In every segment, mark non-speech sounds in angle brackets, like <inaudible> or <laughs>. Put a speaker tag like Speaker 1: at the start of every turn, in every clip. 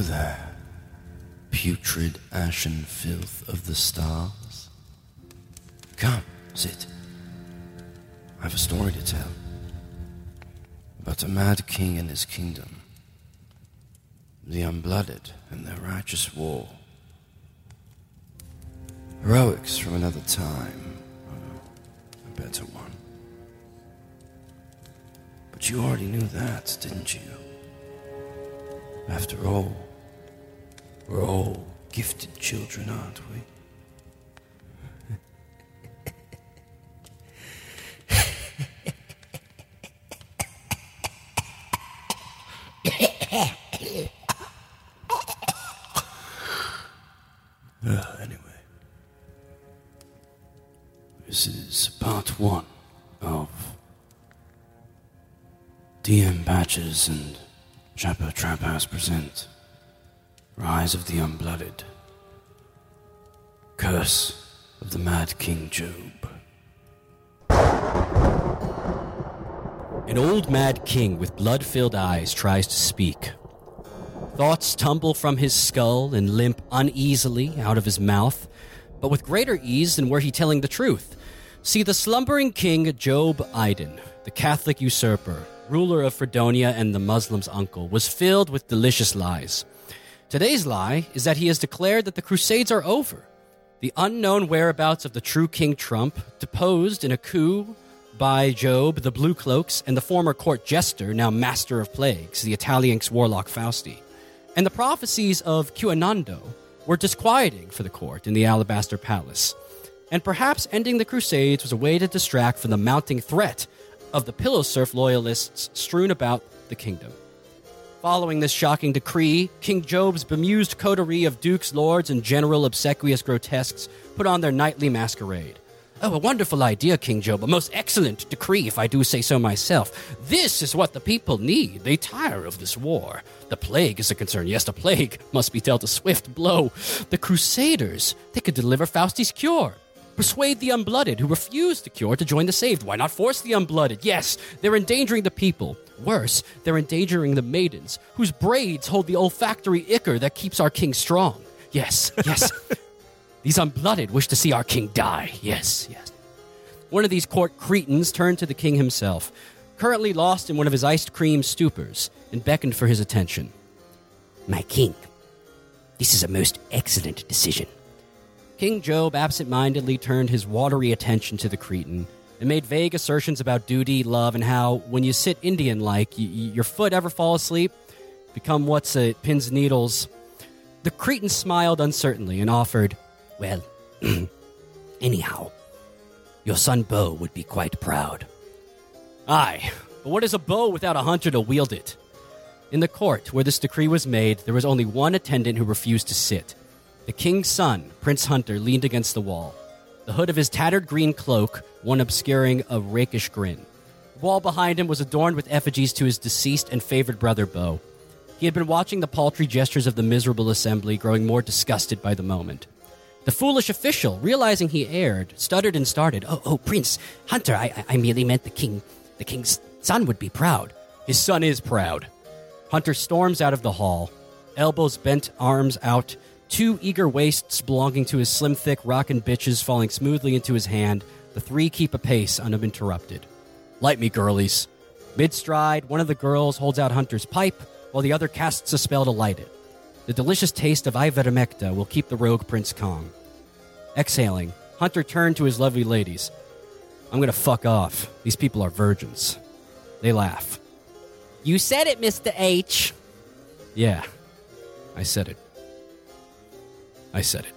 Speaker 1: There, putrid ashen filth of the stars. Come, sit. I have a story to tell about a mad king and his kingdom, the unblooded and their righteous war. Heroics from another time, a better one. But you already knew that, didn't you? After all, we're all gifted children, aren't we? Uh, anyway, this is part one of DM Patches and Chapo Trap House present Rise of the Unblooded, Curse of the Mad King Job.
Speaker 2: An old mad king with blood filled eyes tries to speak. Thoughts tumble from his skull and limp uneasily out of his mouth, but with greater ease than were he telling the truth. See, the slumbering king Job Iden, the Catholic usurper, ruler of Fredonia and the Muslim's uncle, was filled with delicious lies. Today's lie is that he has declared that the Crusades are over. The unknown whereabouts of the true King Trump, deposed in a coup by Job, the Blue Cloaks, and the former court jester, now master of plagues, the Italian warlock Fausti. And the prophecies of Quinando were disquieting for the court in the Alabaster Palace. And perhaps ending the Crusades was a way to distract from the mounting threat of the pillow serf loyalists strewn about the kingdom. Following this shocking decree, King Job's bemused coterie of dukes, lords, and general obsequious grotesques put on their nightly masquerade. Oh, a wonderful idea, King Job. A most excellent decree, if I do say so myself. This is what the people need. They tire of this war. The plague is a concern. Yes, the plague must be dealt a swift blow. The Crusaders, they could deliver Fausti's cure. Persuade the unblooded who refuse the cure to join the saved. Why not force the unblooded? Yes, they're endangering the people. Worse, they're endangering the maidens, whose braids hold the olfactory ichor that keeps our king strong. Yes, yes. <laughs> these unblooded wish to see our king die. Yes, yes. One of these court cretins turned to the king himself, currently lost in one of his iced cream stupors, and beckoned for his attention. My king, this is a most excellent decision. King Job absent mindedly turned his watery attention to the cretin and made vague assertions about duty, love, and how, when you sit Indian like, y- your foot ever fall asleep, become what's it, pins and needles. The cretin smiled uncertainly and offered, Well, <clears throat> anyhow, your son Bo would be quite proud. Aye, but what is a bow without a hunter to wield it? In the court where this decree was made, there was only one attendant who refused to sit. The king's son, Prince Hunter, leaned against the wall, the hood of his tattered green cloak, one obscuring a rakish grin. The wall behind him was adorned with effigies to his deceased and favored brother Bo. He had been watching the paltry gestures of the miserable assembly, growing more disgusted by the moment. The foolish official, realizing he erred, stuttered and started. Oh, oh, Prince Hunter, I, I- merely meant the king. The king's son would be proud. His son is proud. Hunter storms out of the hall, elbows bent, arms out, two eager waists belonging to his slim, thick rockin' bitches falling smoothly into his hand. The three keep a pace uninterrupted. Light me, girlies. Mid stride, one of the girls holds out Hunter's pipe, while the other casts a spell to light it. The delicious taste of Ivermecta will keep the rogue prince calm. Exhaling, Hunter turned to his lovely ladies. I'm gonna fuck off. These people are virgins. They laugh. You said it, Mr. H. Yeah, I said it. I said it.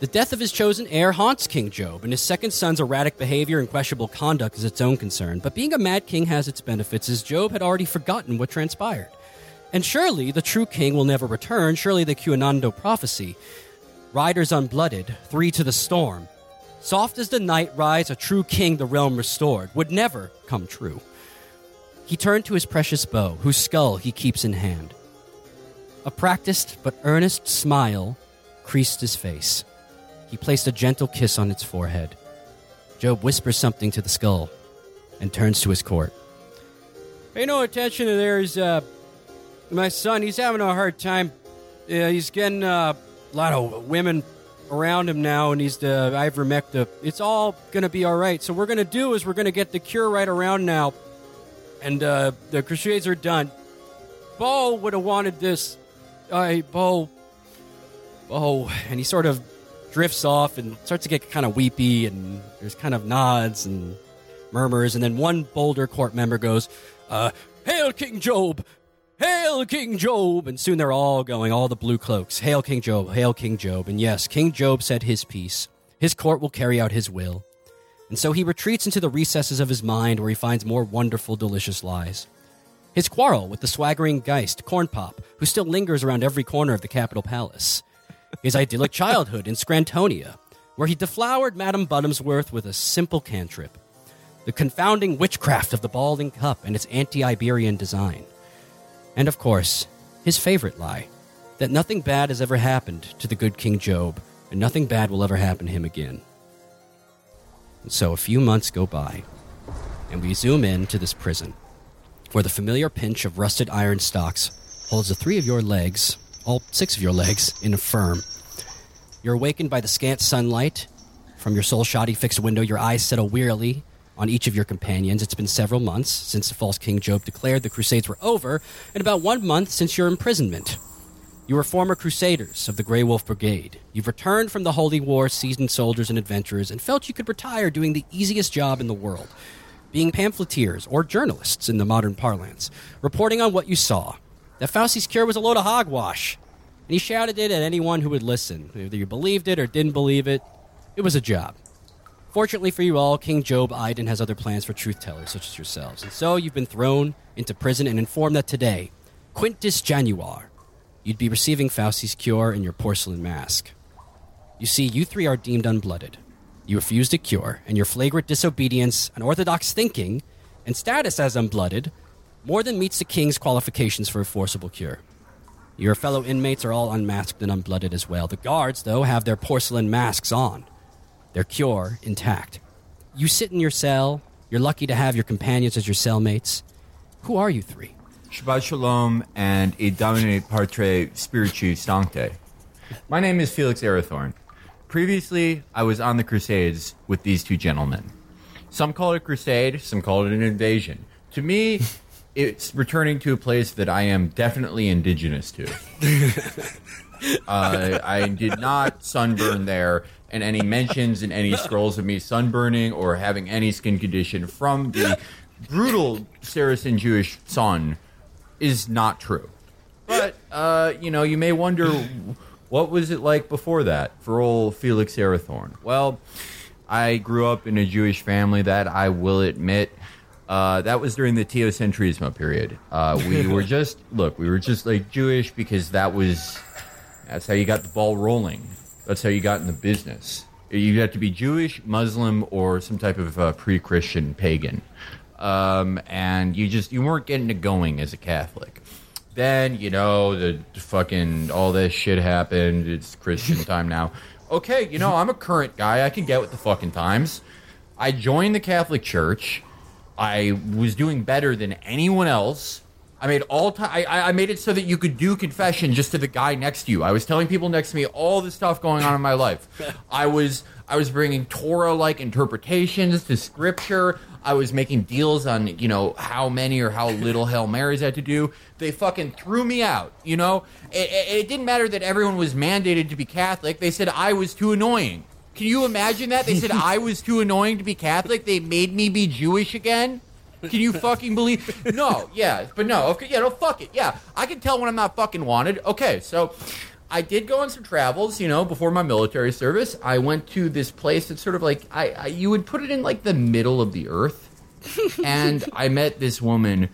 Speaker 2: The death of his chosen heir haunts King Job, and his second son's erratic behavior and questionable conduct is its own concern. But being a mad king has its benefits, as Job had already forgotten what transpired. And surely the true king will never return. Surely the Qanando prophecy, riders unblooded, three to the storm, soft as the night rides, a true king the realm restored, would never come true. He turned to his precious bow, whose skull he keeps in hand. A practiced but earnest smile creased his face. He placed a gentle kiss on its forehead. Job whispers something to the skull and turns to his court. Pay no attention to there's uh, my son, he's having a hard time. Yeah, he's getting uh, a lot of women around him now, and he's the ivermectin. It's all gonna be all right. So we're gonna do is we're gonna get the cure right around now, and uh, the Crusades are done. Bo would have wanted this. I Bo, Bo, and he sort of drifts off and starts to get kind of weepy, and there's kind of nods and murmurs, and then one bolder court member goes, uh, "Hail King Job! Hail King Job! And soon they're all going, all the blue cloaks. Hail King Job! Hail King Job! And yes, King Job said his piece. His court will carry out his will. And so he retreats into the recesses of his mind where he finds more wonderful, delicious lies. His quarrel with the swaggering Geist, Corn Pop, who still lingers around every corner of the Capitol Palace. His idyllic childhood in Scrantonia, where he deflowered Madame Buttomsworth with a simple cantrip. The confounding witchcraft of the balding cup and its anti Iberian design and of course, his favorite lie that nothing bad has ever happened to the good King Job, and nothing bad will ever happen to him again. And so a few months go by, and we zoom in to this prison, where the familiar pinch of rusted iron stocks holds the three of your legs, all six of your legs, in a firm. You're awakened by the scant sunlight. From your soul shoddy fixed window, your eyes settle wearily on each of your companions. It's been several months since the false King Job declared the Crusades were over, and about one month since your imprisonment. You were former Crusaders of the Grey Wolf Brigade. You've returned from the Holy War, seasoned soldiers and adventurers, and felt you could retire doing the easiest job in the world being pamphleteers or journalists in the modern parlance, reporting on what you saw. That Fauci's cure was a load of hogwash. And he shouted it at anyone who would listen. Whether you believed it or didn't believe it, it was a job. Fortunately for you all, King Job Iden has other plans for truth tellers such as yourselves. And so you've been thrown into prison and informed that today, Quintus Januar, you'd be receiving Fauci's cure in your porcelain mask. You see, you three are deemed unblooded. You refused a cure, and your flagrant disobedience, unorthodox thinking, and status as unblooded more than meets the king's qualifications for a forcible cure. Your fellow inmates are all unmasked and unblooded as well. The guards, though, have their porcelain masks on their cure intact. You sit in your cell. You're lucky to have your companions as your cellmates. Who are you three?
Speaker 3: Shabbat Shalom and dominate Partre Spiritu Sancte. My name is Felix Arathorn. Previously, I was on the Crusades with these two gentlemen. Some call it a crusade, some call it an invasion. To me, it's returning to a place that I am definitely indigenous to. <laughs> uh, I did not sunburn there, and any mentions in any scrolls of me sunburning or having any skin condition from the brutal Saracen Jewish sun is not true. But uh, you know, you may wonder what was it like before that for old Felix Arathorn. Well, I grew up in a Jewish family that I will admit. Uh, that was during the Teocentrismo period. Uh, we <laughs> were just look, we were just like Jewish because that was that's how you got the ball rolling. That's how you got in the business. You had to be Jewish, Muslim, or some type of uh, pre-Christian pagan, um, and you just you weren't getting it going as a Catholic. Then you know the fucking all this shit happened. It's Christian <laughs> time now. Okay, you know I'm a current guy. I can get with the fucking times. I joined the Catholic Church. I was doing better than anyone else. I made all time. I, I made it so that you could do confession just to the guy next to you. I was telling people next to me all the stuff going on in my life. <laughs> I was I was bringing Torah like interpretations to scripture. I was making deals on you know how many or how little Hail Marys I had to do. They fucking threw me out. You know, it, it, it didn't matter that everyone was mandated to be Catholic. They said I was too annoying. Can you imagine that? They said <laughs> I was too annoying to be Catholic. They made me be Jewish again. Can you fucking believe? No, yeah, but no, okay, yeah, no, fuck it, yeah. I can tell when I'm not fucking wanted. Okay, so I did go on some travels, you know, before my military service. I went to this place that's sort of like I, I you would put it in like the middle of the earth, <laughs> and I met this woman.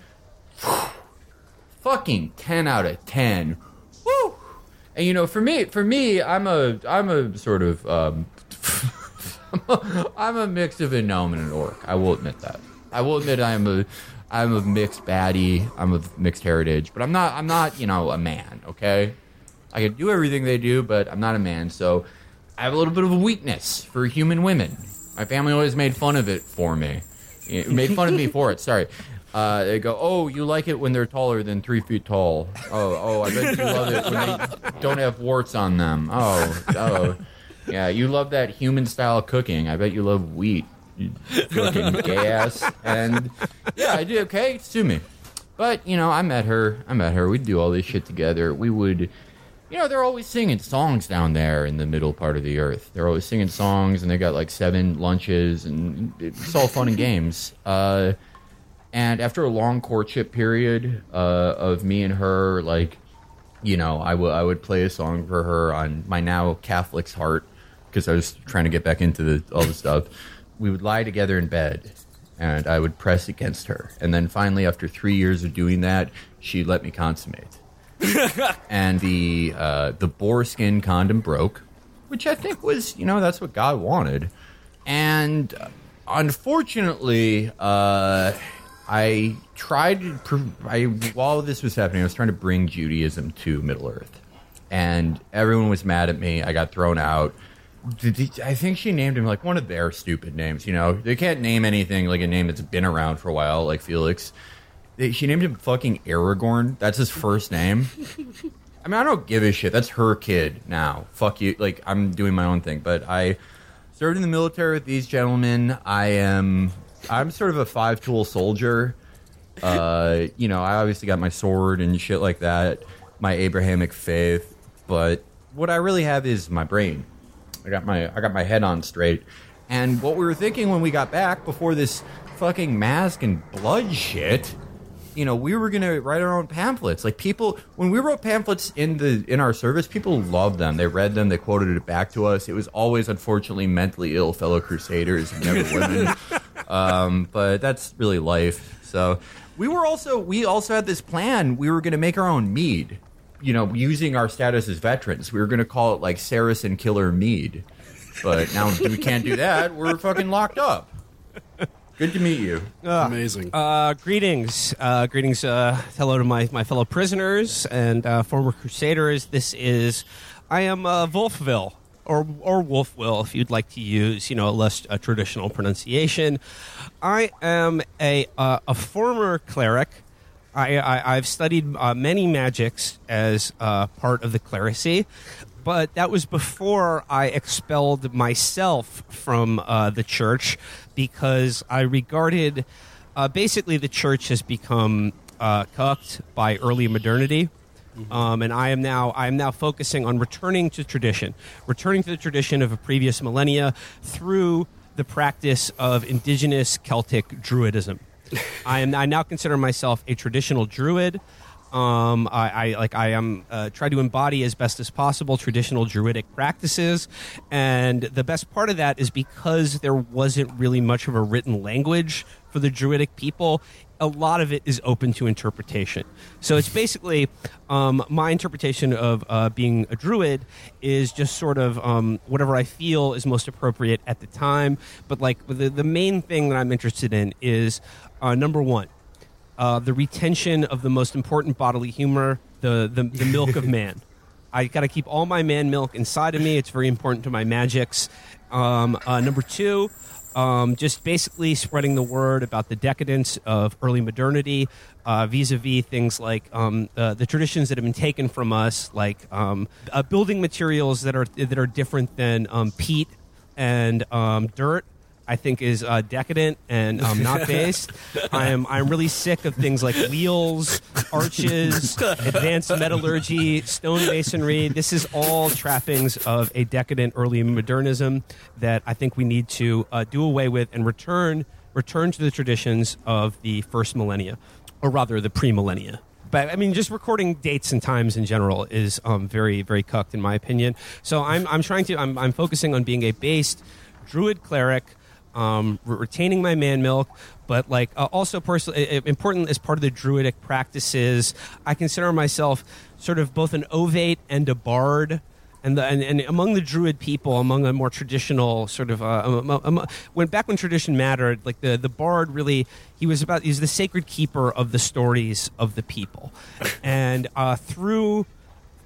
Speaker 3: fucking ten out of ten. Woo! And you know, for me, for me, I'm a, I'm a sort of, um, <laughs> I'm a mix of a gnome and an orc. I will admit that. I will admit I'm a I'm a mixed baddie. I'm of mixed heritage, but I'm not I'm not you know a man. Okay, I can do everything they do, but I'm not a man. So I have a little bit of a weakness for human women. My family always made fun of it for me. It made fun of me for it. <laughs> Sorry. Uh, they go, oh, you like it when they're taller than three feet tall. Oh, oh, I bet you love it when they <laughs> don't have warts on them. Oh, oh, yeah, you love that human style cooking. I bet you love wheat, you fucking <laughs> gas. And yeah, I do. Okay, sue me. But you know, I met her. I met her. We'd do all this shit together. We would, you know, they're always singing songs down there in the middle part of the earth. They're always singing songs, and they got like seven lunches, and it's all fun and <laughs> games. Uh, and after a long courtship period uh, of me and her, like, you know, I would I would play a song for her on my now Catholic's heart because I was trying to get back into the, all the stuff. We would lie together in bed, and I would press against her. And then finally, after three years of doing that, she let me consummate. <laughs> and the uh, the boar skin condom broke, which I think was you know that's what God wanted. And uh, unfortunately, uh, I tried to. I while this was happening, I was trying to bring Judaism to Middle Earth, and everyone was mad at me. I got thrown out. I think she named him like one of their stupid names. You know, they can't name anything like a name that's been around for a while, like Felix. They- She named him fucking Aragorn. That's his first name. I mean, I don't give a shit. That's her kid now. Fuck you. Like, I'm doing my own thing. But I served in the military with these gentlemen. I am, I'm sort of a five tool soldier. Uh, you know, I obviously got my sword and shit like that, my Abrahamic faith. But what I really have is my brain. I got my, I got my head on straight. And what we were thinking when we got back before this fucking mask and blood shit you know, we were gonna write our own pamphlets. Like people, when we wrote pamphlets in the in our service, people loved them. They read them. They quoted it back to us. It was always, unfortunately, mentally ill fellow crusaders, never women. <laughs> um, but that's really life. So we were also we also had this plan. We were gonna make our own mead. You know, using our status as veterans, we were gonna call it like Saracen Killer Mead. But now we can't do that. We're fucking locked up. Good to meet you.
Speaker 4: Amazing.
Speaker 5: Uh, greetings, uh, greetings. Uh, hello to my, my fellow prisoners and uh, former crusaders. This is, I am uh, Wolfville or or Wolfville, if you'd like to use, you know, a less uh, traditional pronunciation. I am a uh, a former cleric. I, I I've studied uh, many magics as uh, part of the clerisy. But that was before I expelled myself from uh, the church because I regarded uh, basically the church has become uh, cucked by early modernity. Um, and I am now I am now focusing on returning to tradition, returning to the tradition of a previous millennia through the practice of indigenous Celtic Druidism. I am I now consider myself a traditional Druid. Um, I, I like I am uh, try to embody as best as possible traditional Druidic practices, and the best part of that is because there wasn't really much of a written language for the Druidic people. A lot of it is open to interpretation. So it's basically um, my interpretation of uh, being a druid is just sort of um, whatever I feel is most appropriate at the time. But like the the main thing that I'm interested in is uh, number one, uh, the retention of the most important bodily humor, the the, the milk of <laughs> man. I got to keep all my man milk inside of me. It's very important to my magics. Um, uh, number two, um, just basically spreading the word about the decadence of early modernity, uh, vis-a-vis things like um, uh, the traditions that have been taken from us, like um, uh, building materials that are that are different than um, peat and um, dirt. I think is uh, decadent and um, not <laughs> based. I'm I'm really sick of things like wheels, arches, <laughs> advanced metallurgy, stonemasonry. This is all trappings of a decadent early modernism that I think we need to uh, do away with and return return to the traditions of the first millennia, or rather the pre-millennia. But I mean, just recording dates and times in general is um, very, very cucked in my opinion. So I'm, I'm trying to, I'm, I'm focusing on being a based druid cleric, um, re- retaining my man milk, but like uh, also personally important as part of the druidic practices. I consider myself sort of both an ovate and a bard. And, the, and, and among the druid people, among a more traditional sort of, uh, when back when tradition mattered, like the, the bard really, he was about, he's the sacred keeper of the stories of the people. and uh, through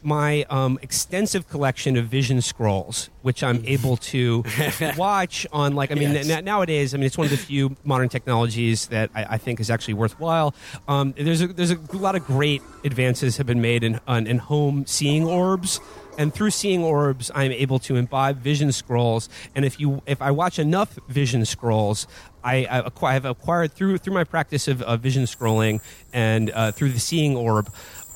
Speaker 5: my um, extensive collection of vision scrolls, which I'm able to <laughs> watch on, like, I mean,
Speaker 2: Yes.
Speaker 5: n- nowadays, I mean, it's one of the few modern technologies that I, I think is actually worthwhile. Um, there's a, there's a lot of great advances have been made in on, in home seeing orbs. And through seeing orbs, I'm able to imbibe vision scrolls. And if you, if I watch enough vision scrolls, I, I acquire, have acquired through through my practice of, of vision scrolling and uh, through the seeing orb.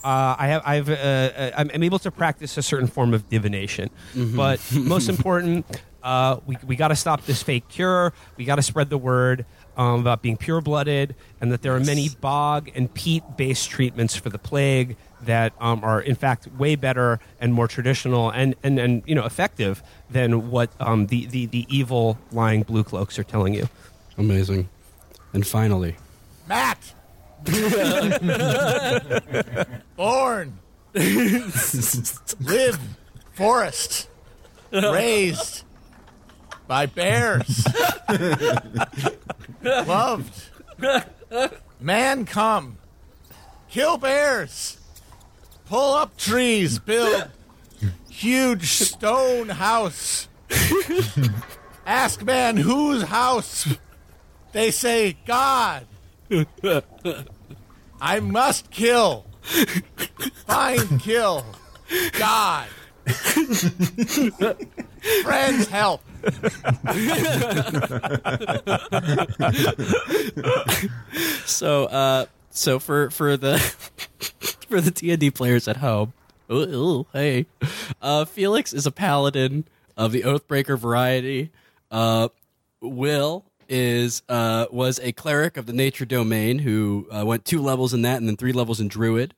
Speaker 5: Uh, I have, I've, uh, uh, I'm, I'm able to practice a certain form of divination. But most important, uh, we, we got to stop this fake cure. We got to spread the word um, about being pure blooded and that there are many bog and peat based treatments for the plague that um, are, in fact, way better and more traditional and, and, and you know, effective than what um, the, the, the evil lying blue cloaks are telling you.
Speaker 2: Amazing. And finally,
Speaker 4: Matt! <laughs> Born! Live! Forest! Raised! By bears! Loved! Man come! Kill bears! Pull up trees! Build huge stone house! Ask man whose house? They say God! I must kill. Find kill. God. Friends help.
Speaker 2: so uh, so for for the for the D players at home, ooh, ooh, hey, uh, Felix is a paladin of the Oathbreaker variety. Uh, Will is uh was a cleric of the Nature Domain who uh, went two levels in that and then three levels in Druid.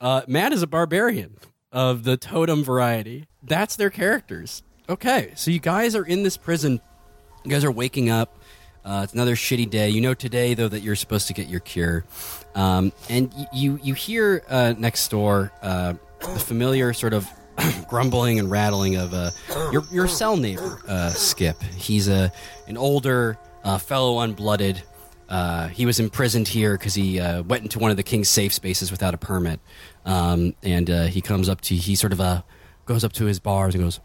Speaker 2: Uh, Matt is a barbarian of the Totem variety. That's their characters. Okay, so you guys are in this prison. You guys are waking up. Uh, it's another shitty day. You know today though that you're supposed to get your cure, um, and y- you you hear uh, next door uh, the familiar sort of <clears throat> grumbling and rattling of uh, your your cell neighbor uh, Skip. He's a an older uh, fellow unblooded. Uh, he was imprisoned here because he uh, went into one of the king's safe spaces without a permit, um, and uh, he comes up to he sort of uh, goes up to his bars and goes,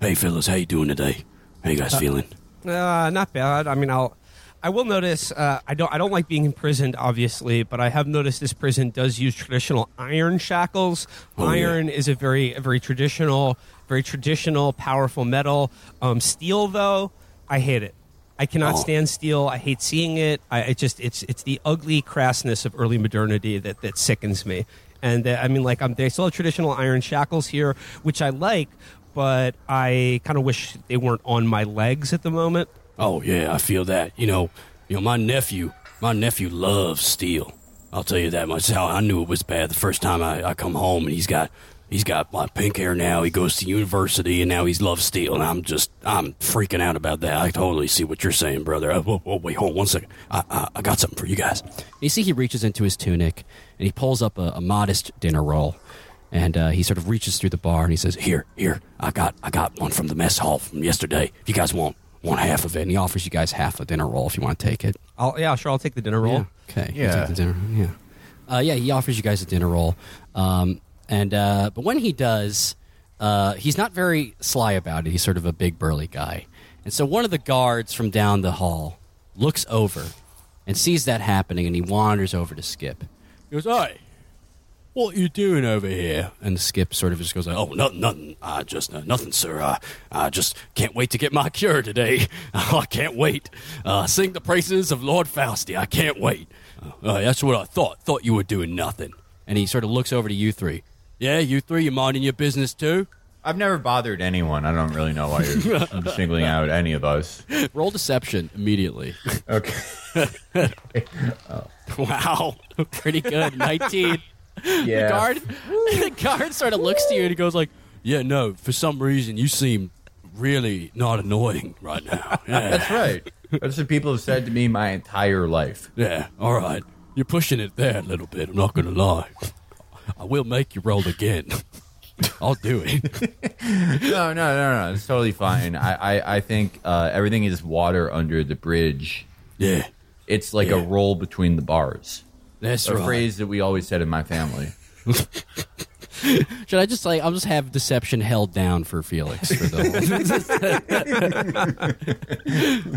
Speaker 2: "Hey fellas, how you doing today? How you guys feeling?"
Speaker 5: Uh, not bad. I mean, I'll. I will notice. Uh, I don't. I don't like being imprisoned, obviously, but I have noticed this prison does use traditional iron shackles.
Speaker 2: Oh, yeah.
Speaker 5: iron is a very, a very traditional, very traditional, powerful metal. Um, steel, though, I hate it. I cannot
Speaker 2: Oh.
Speaker 5: stand steel. I hate seeing it. I it just it's it's the ugly crassness of early modernity that that sickens me. And uh, I mean, like, um, they still have traditional iron shackles here, which I like, but I kind of wish they weren't on my legs at the moment.
Speaker 2: Oh yeah, I feel that. You know, you know, my nephew, my nephew loves steel. I'll tell you that much. How I knew it was bad the first time I, I come home, and he's got he's got like pink hair now. He goes to university, and now he's loves steel. And I'm just I'm freaking out about that. I totally see what you're saying, brother. Uh, whoa, whoa, wait, hold on one second. I, I I got something for you guys. And you see, he reaches into his tunic and he pulls up a, a modest dinner roll. And uh, he sort of reaches through the bar and he says, "Here, here, I got, I got one from the mess hall from yesterday. If you guys want, want half of it." And he offers you guys half a dinner roll if you want to take it.
Speaker 5: I'll, yeah, sure. I'll take the dinner roll.
Speaker 2: Yeah. Okay.
Speaker 3: Yeah.
Speaker 2: take the dinner. Yeah. Uh, yeah. He offers you guys a dinner roll, um, and uh, but when he does, uh, he's not very sly about it. He's sort of a big burly guy, and so one of the guards from down the hall looks over and sees that happening, and he wanders over to Skip. He goes, "Hey, what you doing over here? And Skip sort of just goes "Oh, nothing, nothing. I just uh, nothing, sir. I, I just can't wait to get my cure today. <laughs> I can't wait. Uh, sing the praises of Lord Fausti. I can't wait. Uh, that's what I thought. Thought you were doing nothing." And he sort of looks over to you three. Yeah, you three. You minding your business too?
Speaker 3: I've never bothered anyone. I don't really know why you're <laughs> <laughs> singling out any of us.
Speaker 2: Roll deception immediately.
Speaker 3: Okay. <laughs>
Speaker 2: wow, pretty good. Nineteen.
Speaker 3: Yeah.
Speaker 2: The guard, the guard sort of looks to you and he goes like, "Yeah, no. For some reason, you seem really not annoying right now. Yeah,
Speaker 3: That's right. That's what people have said to me my entire life.
Speaker 2: yeah. All right, you're pushing it there a little bit. I'm not gonna lie. I will make you roll again. <laughs> I'll do it. <laughs>
Speaker 3: No, no, no, no. It's totally fine. I, I, I think uh, everything is water under the bridge.
Speaker 2: Yeah,
Speaker 3: It's like a roll between the bars.
Speaker 2: that's
Speaker 3: A
Speaker 2: right.
Speaker 3: phrase that we always said in my family. <laughs>
Speaker 2: Should I just like I'll just have deception held down for Felix for the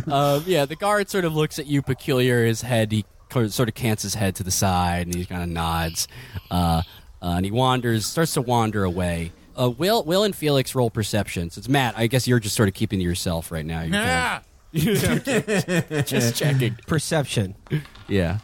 Speaker 2: whole. um, yeah, the guard sort of looks at you peculiar. His head he sort of cants his head to the side and he kind of nods, uh, uh, and he wanders, starts to wander away. Uh, Will, Will, and Felix roll perceptions. It's Matt. I guess you're just sort of keeping to yourself right now. You're kind
Speaker 4: Yeah. <laughs>
Speaker 2: just checking.
Speaker 5: Perception.
Speaker 2: Yeah.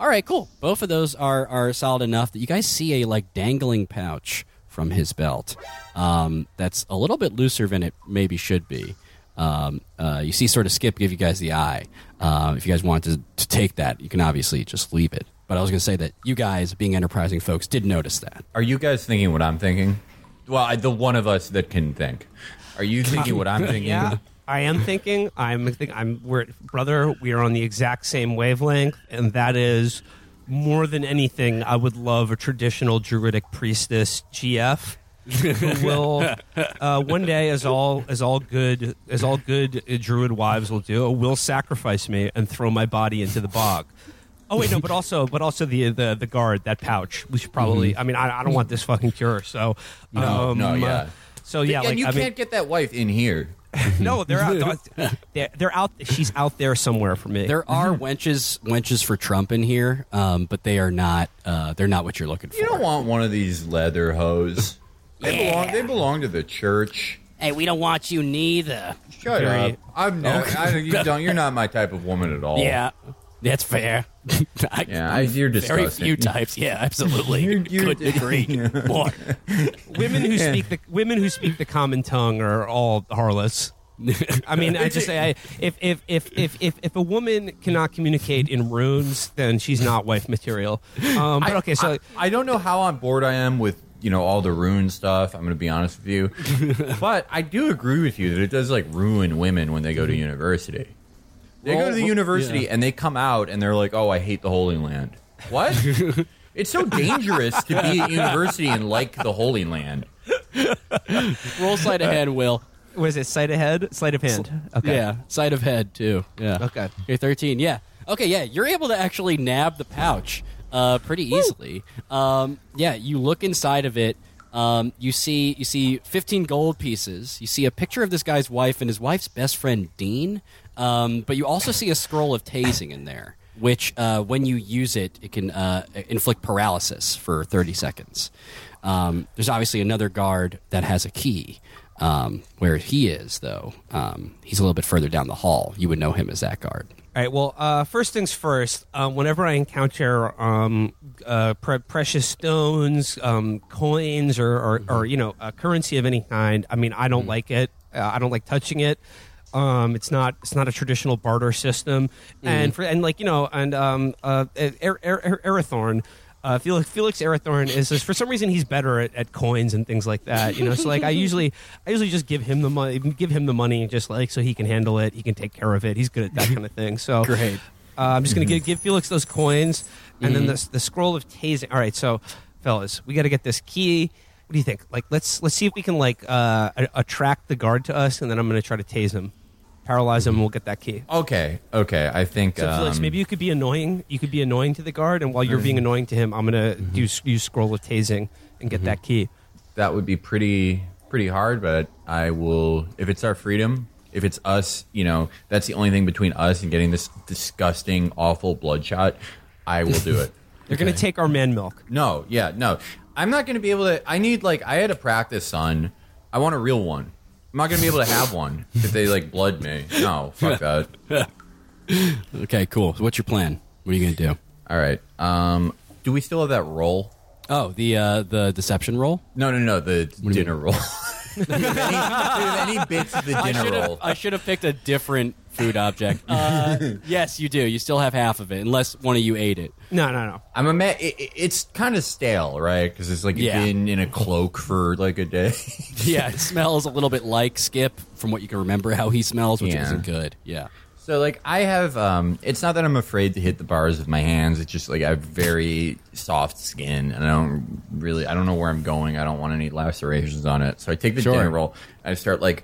Speaker 2: All right, cool. Both of those are are solid enough that you guys see a like dangling pouch from his belt. Um, that's a little bit looser than it maybe should be. Um, uh, you see, sort of Skip give you guys the eye. Um, if you guys want to, to take that, you can obviously just leave it. But I was going to say that you guys, being enterprising folks, did notice that.
Speaker 3: Are you guys thinking what I'm thinking? Well, I, the one of us that can think. Are you thinking what I'm <laughs> thinking?
Speaker 5: Yeah, I am thinking. I'm. Think, I'm. We're brother. We are on the exact same wavelength, and that is more than anything. I would love a traditional druidic priestess GF who <laughs> will uh, one day, as all as all good as all good uh, druid wives will do, will sacrifice me and throw my body into the bog. Oh wait, no, but also, but also the the the guard that pouch. We should probably. I mean, I, I don't want this fucking cure. So
Speaker 3: Mm-hmm. No,
Speaker 5: um,
Speaker 3: no, yeah.
Speaker 5: uh, so yeah,
Speaker 3: and
Speaker 5: like
Speaker 3: you
Speaker 5: I
Speaker 3: can't
Speaker 5: mean,
Speaker 3: get that wife in here. <laughs>
Speaker 5: no, they're out. <laughs> They're, they're out. She's out there somewhere for me.
Speaker 2: There are wenches wenches for Trump in here, um, but they are not. Uh, they're not what you're looking for.
Speaker 3: You don't want one of these leather hose. <laughs> They belong. They belong to the church.
Speaker 2: hey, we don't want you neither.
Speaker 3: Shut
Speaker 5: Very-
Speaker 3: up. I'm no. I, you don't. You're not my type of woman at all.
Speaker 2: Yeah, that's fair. I, <laughs>
Speaker 3: Yeah, I, you're
Speaker 2: very few types. Yeah, <laughs> absolutely.
Speaker 3: You're- you're-
Speaker 2: Couldn't agree <laughs> more.
Speaker 5: women who speak the women who speak the common tongue are all harlots. I mean, I just say, I, if, if if if if if a woman cannot communicate in runes, then she's not wife material. Um, but okay, so
Speaker 3: I, I don't know how on board I am with you know all the rune stuff. I'm going to be honest with you, but I do agree with you that it does like ruin women when they go to university. They go to the university
Speaker 2: yeah.
Speaker 3: and they come out and they're like, "Oh, I hate the Holy Land." What? <laughs> it's so dangerous to be at university and like the Holy Land.
Speaker 2: Roll sleight of hand, Will.
Speaker 5: was it sleight of head, sleight of hand? Okay,
Speaker 2: Yeah, side of head too. Yeah.
Speaker 5: Okay.
Speaker 2: You're 13. Yeah. Okay. Yeah, you're able to actually nab the pouch uh, pretty easily. Um, yeah, you look inside of it. Um, you see you see 15 gold pieces. You see a picture of this guy's wife and his wife's best friend Dean. Um, but you also see a scroll of tasing in there, which uh, when you use it, it can uh, inflict paralysis for 30 seconds. Um, there's obviously another guard that has a key. Um, where he is, though, um, he's a little bit further down the hall. You would know him as that guard.
Speaker 5: All right. Well, uh, first things first. Um, whenever I encounter um, uh, pre- precious stones, um, coins, or, or, or you know, a currency of any kind, I mean, I don't like it. Uh, I don't like touching it. Um, it's not. It's not a traditional barter system. And for and like you know, and um, uh, er, er, Arathorn. Uh, Felix, Felix Arathorn is, is for some reason he's better at, at coins and things like that. You know, so like I usually I usually just give him the money, give him the money, just like so he can handle it, he can take care of it. He's good at that kind of thing. So <laughs>
Speaker 2: Great.
Speaker 5: Uh, I'm just gonna give, give Felix those coins, and then the the scroll of tasing. All right, so fellas, we got to get this key. What do you think? Like, let's let's see if we can like uh, attract the guard to us, and then I'm gonna try to tase him, paralyze him, and we'll get that key.
Speaker 3: Okay, okay. I think
Speaker 5: So Felix,
Speaker 3: um,
Speaker 5: maybe you could be annoying. You could be annoying to the guard, and while you're being mm-hmm. annoying to him, I'm gonna mm-hmm. do use scroll of tasing and get mm-hmm. that key.
Speaker 3: that would be pretty pretty hard, but I will if it's our freedom, if it's us, you know, that's the only thing between us and getting this disgusting, awful bloodshot, I will do it. <laughs>
Speaker 5: They're gonna take our man milk.
Speaker 3: no, yeah, no. I'm not gonna be able to I need like I had a practice son. I want a real one. I'm not gonna be able to have one if they like blood me. No, fuck <laughs> that.
Speaker 2: Okay, cool. So what's your plan? What are you going to do?
Speaker 3: All right. Um do we still have that roll?
Speaker 2: Oh, the uh, the deception roll.
Speaker 3: No, no, no, the
Speaker 2: do you
Speaker 3: dinner roll. <laughs> do have any, do we have any bits of the
Speaker 2: I
Speaker 3: dinner
Speaker 2: should
Speaker 3: roll?
Speaker 2: I should have picked a different food object. <laughs> Uh, yes, you do. You still have half of it, unless one of you ate it.
Speaker 5: No, no, no.
Speaker 3: I'm a ma- it, it- it's kind of stale, right? Because it's like it's
Speaker 2: Yeah.
Speaker 3: been in a cloak for like a day. <laughs>
Speaker 2: Yeah, it smells a little bit like Skip from what you can remember how he smells, which
Speaker 3: Yeah.
Speaker 2: isn't good. Yeah.
Speaker 3: so like I have, um, it's not that I'm afraid to hit the bars with my hands. It's just like I have very soft skin, and I don't really, I don't know where I'm going. I don't want any lacerations on it. So I take the
Speaker 2: Sure.
Speaker 3: dinner roll. And I start like,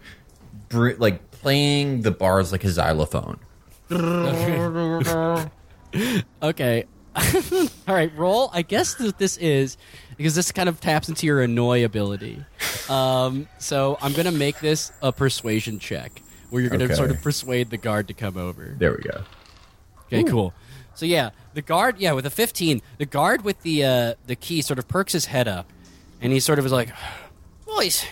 Speaker 3: br- like playing the bars like a xylophone. <laughs>
Speaker 2: Okay. <laughs> All right, roll. I guess what this is because this kind of taps into your annoy ability. Um, so I'm going to make this a persuasion check where you're going to
Speaker 3: Okay.
Speaker 2: sort of persuade the guard to come over.
Speaker 3: There we go.
Speaker 2: Okay, cool. So yeah, the guard, yeah, with a 15, the guard with the uh, the key sort of perks his head up, and he sort of is like, "Boys,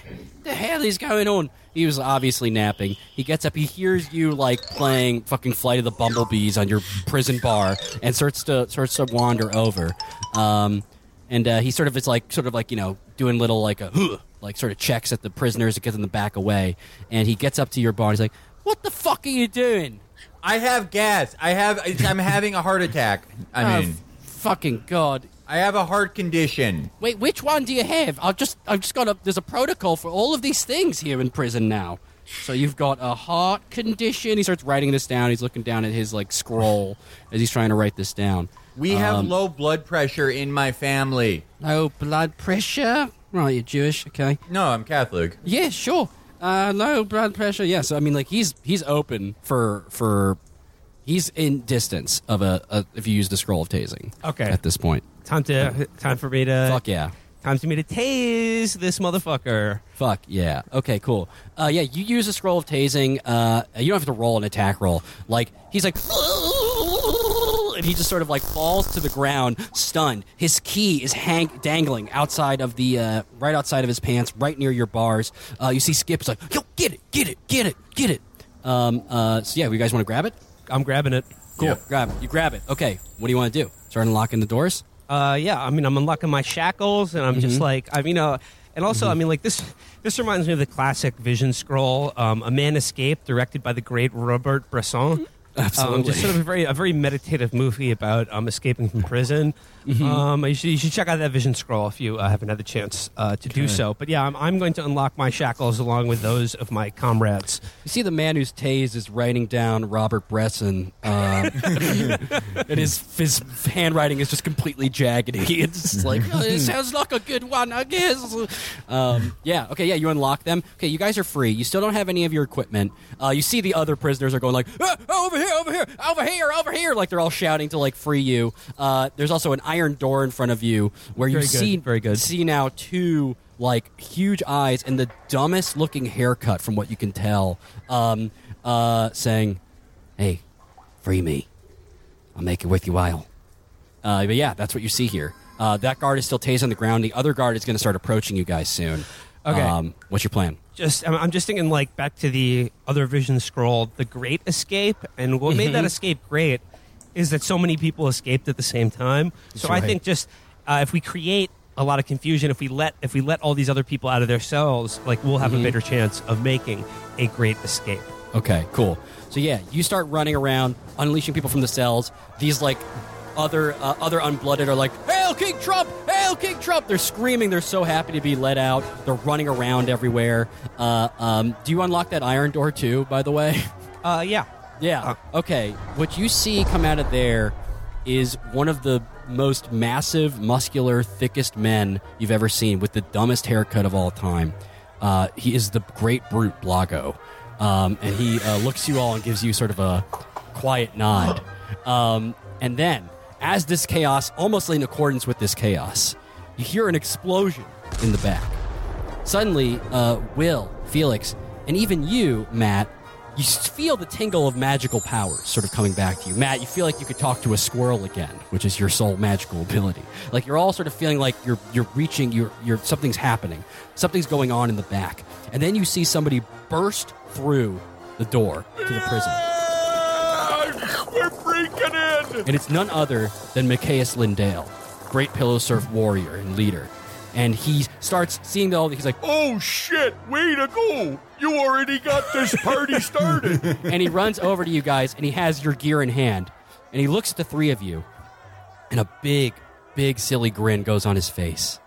Speaker 2: the hell is going on?" He was obviously napping. He gets up, he hears you like playing fucking Flight of the Bumblebees on your prison bar, and starts to starts to wander over. Um, and uh, he sort of is like sort of like you know doing little like a "Huh," like sort of checks at the prisoners to get them to back away. And he gets up to your bar. and He's like, "What the fuck are you doing?"
Speaker 3: I have gas. I have. I'm having a heart attack. I
Speaker 2: Oh,
Speaker 3: mean,
Speaker 2: fucking god.
Speaker 3: I have a heart condition.
Speaker 2: Wait, which one do you have? I've just, I've just got a. There's a protocol for all of these things here in prison now. So you've got a heart condition. He starts writing this down. He's looking down at his like scroll as he's trying to write this down.
Speaker 3: We have
Speaker 2: Um,
Speaker 3: low blood pressure in my family.
Speaker 2: low blood pressure. Right, you're Jewish, okay?
Speaker 3: No, I'm Catholic.
Speaker 2: Yeah, sure. Uh, low blood pressure. Yeah, so I mean, like he's he's open for for. He's in distance of a, a if you use the scroll of tasing.
Speaker 5: Okay.
Speaker 2: At this point,
Speaker 5: Time to time for me to
Speaker 2: fuck yeah.
Speaker 5: time for me to tase this motherfucker.
Speaker 2: Fuck yeah. Okay, cool. Uh, yeah, you use a scroll of tasing. Uh, you don't have to roll an attack roll. Like he's like, <laughs> and he just sort of like falls to the ground, stunned. His key is hang- dangling outside of the uh, right outside of his pants, right near your bars. Uh, you see Skip's like, yo, get it, get it, get it, get it. Um, uh, so yeah, you guys want to grab it?
Speaker 5: I'm grabbing it.
Speaker 2: Cool.
Speaker 3: Yep.
Speaker 2: Grab it. You grab it. Okay. What do you want to do? Start unlocking the doors.
Speaker 5: Uh, yeah, I mean, I'm unlocking my shackles, and I'm just like, I mean, uh, and also, I mean, like this. This reminds me of the classic Vision Scroll, um, "A Man Escaped," directed by the great Robert Bresson.
Speaker 2: Absolutely.
Speaker 5: Um, just sort of a very, a very meditative movie about um, escaping from prison. Um, you, should, you should check out that Vision Scroll if you uh, haven't had the chance uh, to do so. But yeah, I'm, I'm going to unlock my shackles along with those of my comrades.
Speaker 2: You see the man who's tased is writing down Robert Bresson, um, <laughs> and his his handwriting is just completely jaggedy. <laughs> It's just like oh, it sounds like a good one, I guess. Um, yeah, okay, yeah, you unlock them. Okay, you guys are free. You still don't have any of your equipment. Uh, you see the other prisoners are going like "Ah, over here, over here, over here, over here, like they're all shouting to like free you. Uh, there's also an iron door in front of you where you
Speaker 5: Very good,
Speaker 2: see
Speaker 5: very good.
Speaker 2: see now two like huge eyes and the dumbest looking haircut from what you can tell um uh saying hey free me i'll make it worth your while uh but yeah that's what you see here uh that guard is still tased on the ground the other guard is going to start approaching you guys soon
Speaker 5: Okay.
Speaker 2: um what's your plan
Speaker 5: just I'm, just thinking like back to the other vision scroll the great escape and what made that escape great is that so many people escaped at the same time. So i think just uh, if we create a lot of confusion if we let if we let all these other people out of their cells like we'll have a better chance of making a great escape.
Speaker 2: Okay, cool. So yeah, you start running around, unleashing people from the cells. These like other uh, other unblooded are like, "Hail King Trump! Hail King Trump!" They're screaming. They're so happy to be let out. They're running around everywhere. Uh, um, do you unlock that iron door too? By the way. <laughs>
Speaker 5: uh yeah
Speaker 2: Yeah. Okay. What you see come out of there is one of the most massive, muscular, thickest men you've ever seen with the dumbest haircut of all time. Uh, he is the great brute Blago. Um, and he uh, looks you all and gives you sort of a quiet nod. <gasps> Um, and then, as this chaos, almost in accordance with this chaos, you hear an explosion in the back. Suddenly, uh, Will, Felix, and even you, Matt, you feel the tingle of magical powers sort of coming back to you. Matt, you feel like you could talk to a squirrel again, which is your sole magical ability. Like you're all sort of feeling like you're you're reaching, you're you're something's happening, something's going on in the back, and then you see somebody burst through the door to the prison,
Speaker 4: We're breaking in.
Speaker 2: and it's none other than Micaeus Lindale, great pillow serf warrior and leader. And he starts seeing all. The he's like,
Speaker 4: Oh shit! Way to go! You already got this party <laughs> started.
Speaker 2: and he runs over to you guys and he has your gear in hand and he looks at the three of you and a big big silly grin goes on his face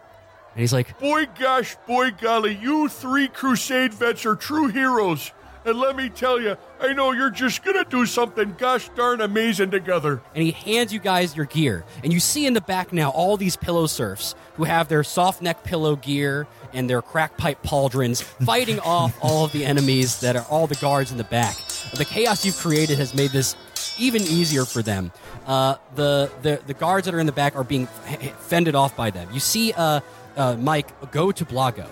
Speaker 2: and he's like
Speaker 4: boy, gosh, boy, golly, you three Crusade vets are true heroes. And let me tell you, I know you're just gonna do something gosh darn amazing together.
Speaker 2: and he hands you guys your gear and you see in the back now all these pillow serfs who have their soft neck pillow gear and their crack pipe pauldrons <laughs> fighting off all of the enemies that are all the guards in the back the chaos you've created has made this even easier for them. Uh, the, the the guards that are in the back are being fended off by them. You see uh, uh, Mike go to Blago,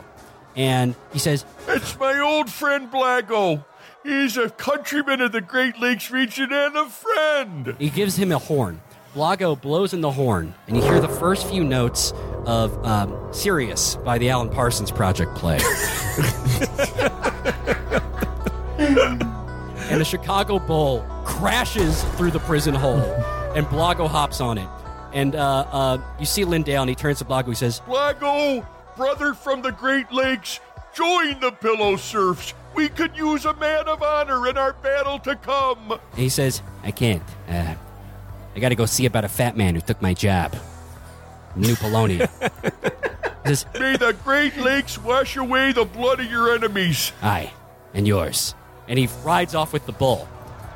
Speaker 2: and he says,
Speaker 4: It's my old friend Blago. He's a countryman of the Great Lakes region and a friend.
Speaker 2: He gives him a horn. Blago blows in the horn, and you hear the first few notes of um, Sirius by the Alan Parsons Project play. <laughs> and the Chicago Bull crashes through the prison hole, and Blago hops on it. And uh, uh, you see Lindale, and he turns to Blago. He says,
Speaker 4: Blago, brother from the Great Lakes, join the Pillow Serfs. We could use a man of honor in our battle to come.
Speaker 2: and he says, I can't. Uh, I got to go see about a fat man who took my job. New Polonia. he <laughs> says,
Speaker 4: May the Great Lakes wash away the blood of your enemies.
Speaker 2: Aye, and yours. And he rides off with the bull.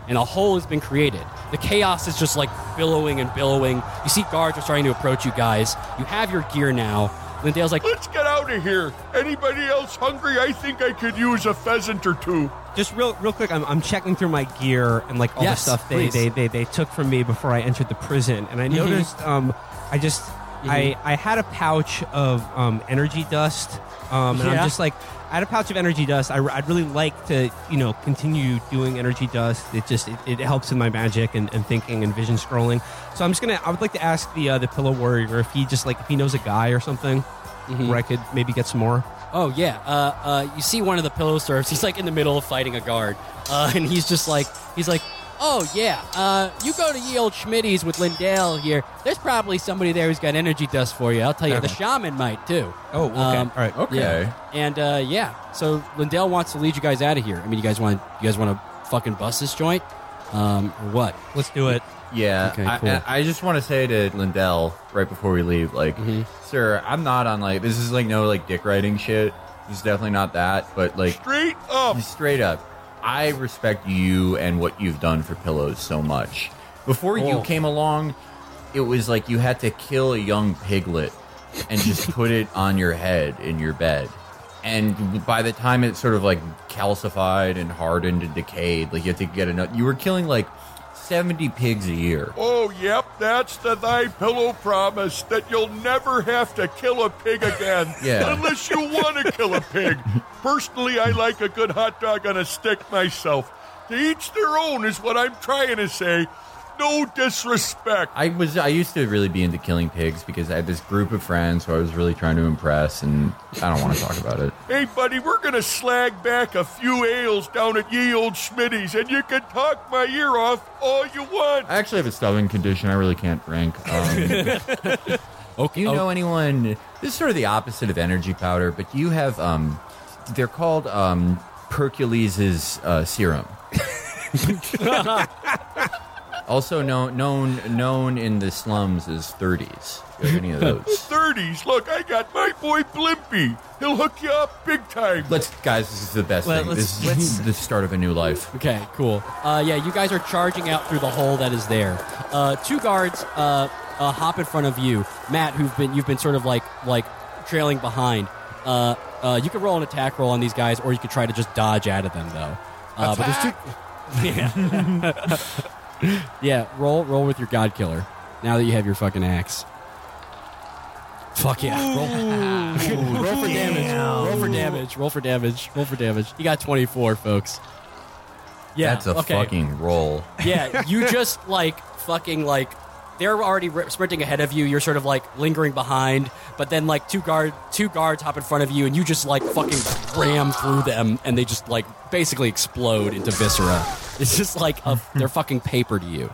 Speaker 2: And a hole has been created. The chaos is just like billowing and billowing. You see guards are starting to approach you guys. You have your gear now. Lindale's like,
Speaker 4: Let's get out of here. Anybody else hungry? I think I could use a pheasant or two.
Speaker 5: Just real, real quick, I'm, I'm checking through my gear and like all
Speaker 2: Yes,
Speaker 5: the stuff they,
Speaker 2: please.
Speaker 5: they, they, they took from me before I entered the prison, and I noticed um, I just I I had a pouch of um, energy dust, um, and
Speaker 2: Yeah.
Speaker 5: I'm just like I had a pouch of energy dust. I, would really like to you know continue doing energy dust. It just it, it helps in my magic and, and thinking and vision scrolling. So I'm just gonna I would like to ask the uh, the pillow warrior if he just like if he knows a guy or something
Speaker 2: Mm-hmm.
Speaker 5: where I could maybe get some more.
Speaker 2: Oh yeah, uh, uh, you see one of the pillow serfs. He's like in the middle of fighting a guard, uh, and he's just like he's like, oh yeah, uh, you go to ye old Schmitty's with Lindale here. There's probably somebody there who's got energy dust for you. I'll tell you, the shaman might too.
Speaker 5: Oh, okay.
Speaker 2: Um,
Speaker 5: All right.
Speaker 3: Okay.
Speaker 2: Yeah. And uh, yeah, so Lindale wants to lead you guys out of here. I mean, you guys want you guys want to fucking bust this joint, um, or what?
Speaker 5: Let's do it.
Speaker 3: Yeah,
Speaker 2: Okay,
Speaker 3: I-
Speaker 2: cool.
Speaker 3: I, I just want to say to Lindale right before we leave, like,
Speaker 2: Mm-hmm.
Speaker 3: sir, I'm not on like this is like no like dick writing shit. This is definitely not that, but like
Speaker 4: Straight up.
Speaker 3: straight up, I respect you and what you've done for pillows so much. Before you
Speaker 2: Oh.
Speaker 3: came along, it was like you had to kill a young piglet and just <laughs> put it on your head in your bed. And by the time it sort of like calcified and hardened and decayed, like you had to get enough. You were killing like 70 pigs a year.
Speaker 4: Oh, yep, that's the thy pillow promise that you'll never have to kill a pig again. <laughs>
Speaker 3: Yeah.
Speaker 4: Unless you want to kill a pig. Personally, I like a good hot dog on a stick myself. To each their own is what I'm trying to say. No disrespect.
Speaker 3: I was I used to really be into killing pigs because I had this group of friends who I was really trying to impress, and I don't want to talk about it.
Speaker 4: Hey, buddy, we're gonna slag back a few ales down at ye old Schmitty's, and you can talk my ear off all you want.
Speaker 3: I actually have a stubborn condition; I really can't drink. Um, <laughs>
Speaker 2: Okay.
Speaker 3: do you know anyone? This is sort of the opposite of energy powder, but you have um, they're called um, Hercules's uh, serum. <laughs> <laughs> also known known known in the slums as thirties. Any of <laughs> those?
Speaker 4: 30s, look, I got my boy Blimpy. He'll hook you up big time.
Speaker 3: Let's guys, this is the best
Speaker 5: Let-
Speaker 3: thing.
Speaker 5: let's-
Speaker 3: This is <laughs> the start of a new life.
Speaker 2: Okay, cool. Uh, yeah, you guys are charging out through the hole that is there. Uh, two guards uh, uh, hop in front of you, Matt, who've been you've been sort of like like trailing behind. Uh, uh, you can roll an attack roll on these guys, or you could try to just dodge out of them, though. Uh, but there's two. <laughs> Yeah. Yeah. Roll roll with your god killer. Now that you have your fucking axe. Fuck yeah. Roll, <laughs> roll for damage. Roll for damage. Roll for damage. Roll for damage. You got 24, folks. Yeah.
Speaker 3: That's a
Speaker 2: okay.
Speaker 3: fucking roll.
Speaker 2: Yeah, you just like fucking like they're already ri- sprinting ahead of you. You're sort of like lingering behind, but then like two guard two guards hop in front of you, and you just like fucking ram through them, and they just like basically explode into viscera. <laughs> It's just like a, they're fucking paper to you.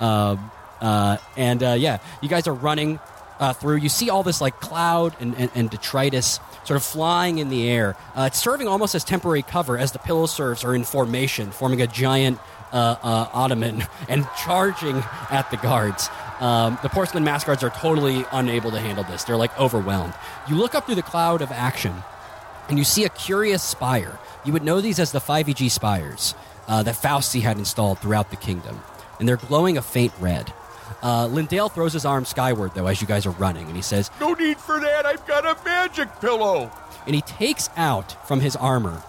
Speaker 2: Um, uh, and uh, yeah, you guys are running uh, through. You see all this like cloud and, and, and detritus sort of flying in the air. Uh, it's serving almost as temporary cover as the pillow serfs are in formation, forming a giant uh, uh, ottoman <laughs> and charging at the guards. Um, the porcelain mask guards are totally unable to handle this. They're like overwhelmed. You look up through the cloud of action and you see a curious spire. You would know these as the 5EG spires uh, that Fausti had installed throughout the kingdom, and they're glowing a faint red. Uh, Lindale throws his arm skyward, though, as you guys are running, and he says,
Speaker 4: No need for that. I've got a magic pillow.
Speaker 2: and he takes out from his armor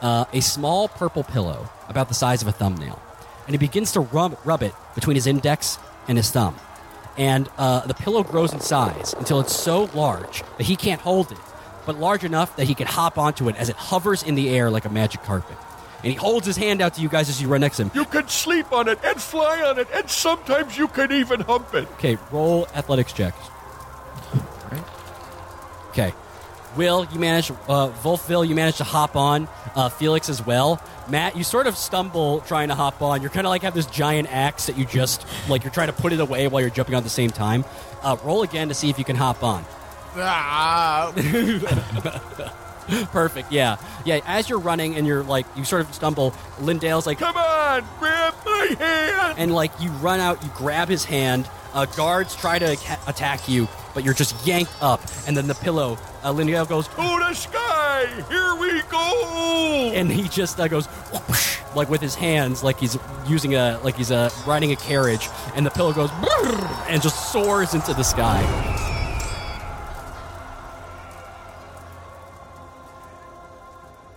Speaker 2: uh, a small purple pillow about the size of a thumbnail. and he begins to rub, rub it between his index and his thumb. And uh, the pillow grows in size until it's so large that he can't hold it, but large enough that he can hop onto it as it hovers in the air like a magic carpet. And he holds his hand out to you guys as you run next to him.
Speaker 4: You can sleep on it and fly on it, and sometimes you can even hump it.
Speaker 2: Okay, roll athletics checks.
Speaker 3: Right.
Speaker 2: Okay. Will, you manage, uh, Wolfville, you manage to hop on. Uh, Felix as well. Matt, you sort of stumble trying to hop on. You're kind of like have this giant axe that you just, like, you're trying to put it away while you're jumping on at the same time. Uh, roll again to see if you can hop on.
Speaker 6: Ah, <laughs> <laughs>
Speaker 2: Perfect, yeah. Yeah, as you're running and you're like, you sort of stumble, Lindale's like,
Speaker 4: Come on, grab my hand.
Speaker 2: and like you run out, you grab his hand. Uh, guards try to ca- attack you, but you're just yanked up. And then the pillow, uh, Lindale goes,
Speaker 4: To the sky, here we go.
Speaker 2: and he just uh, goes whoosh, like with his hands, like he's using a like he's uh, riding a carriage, and the pillow goes and just soars into the sky.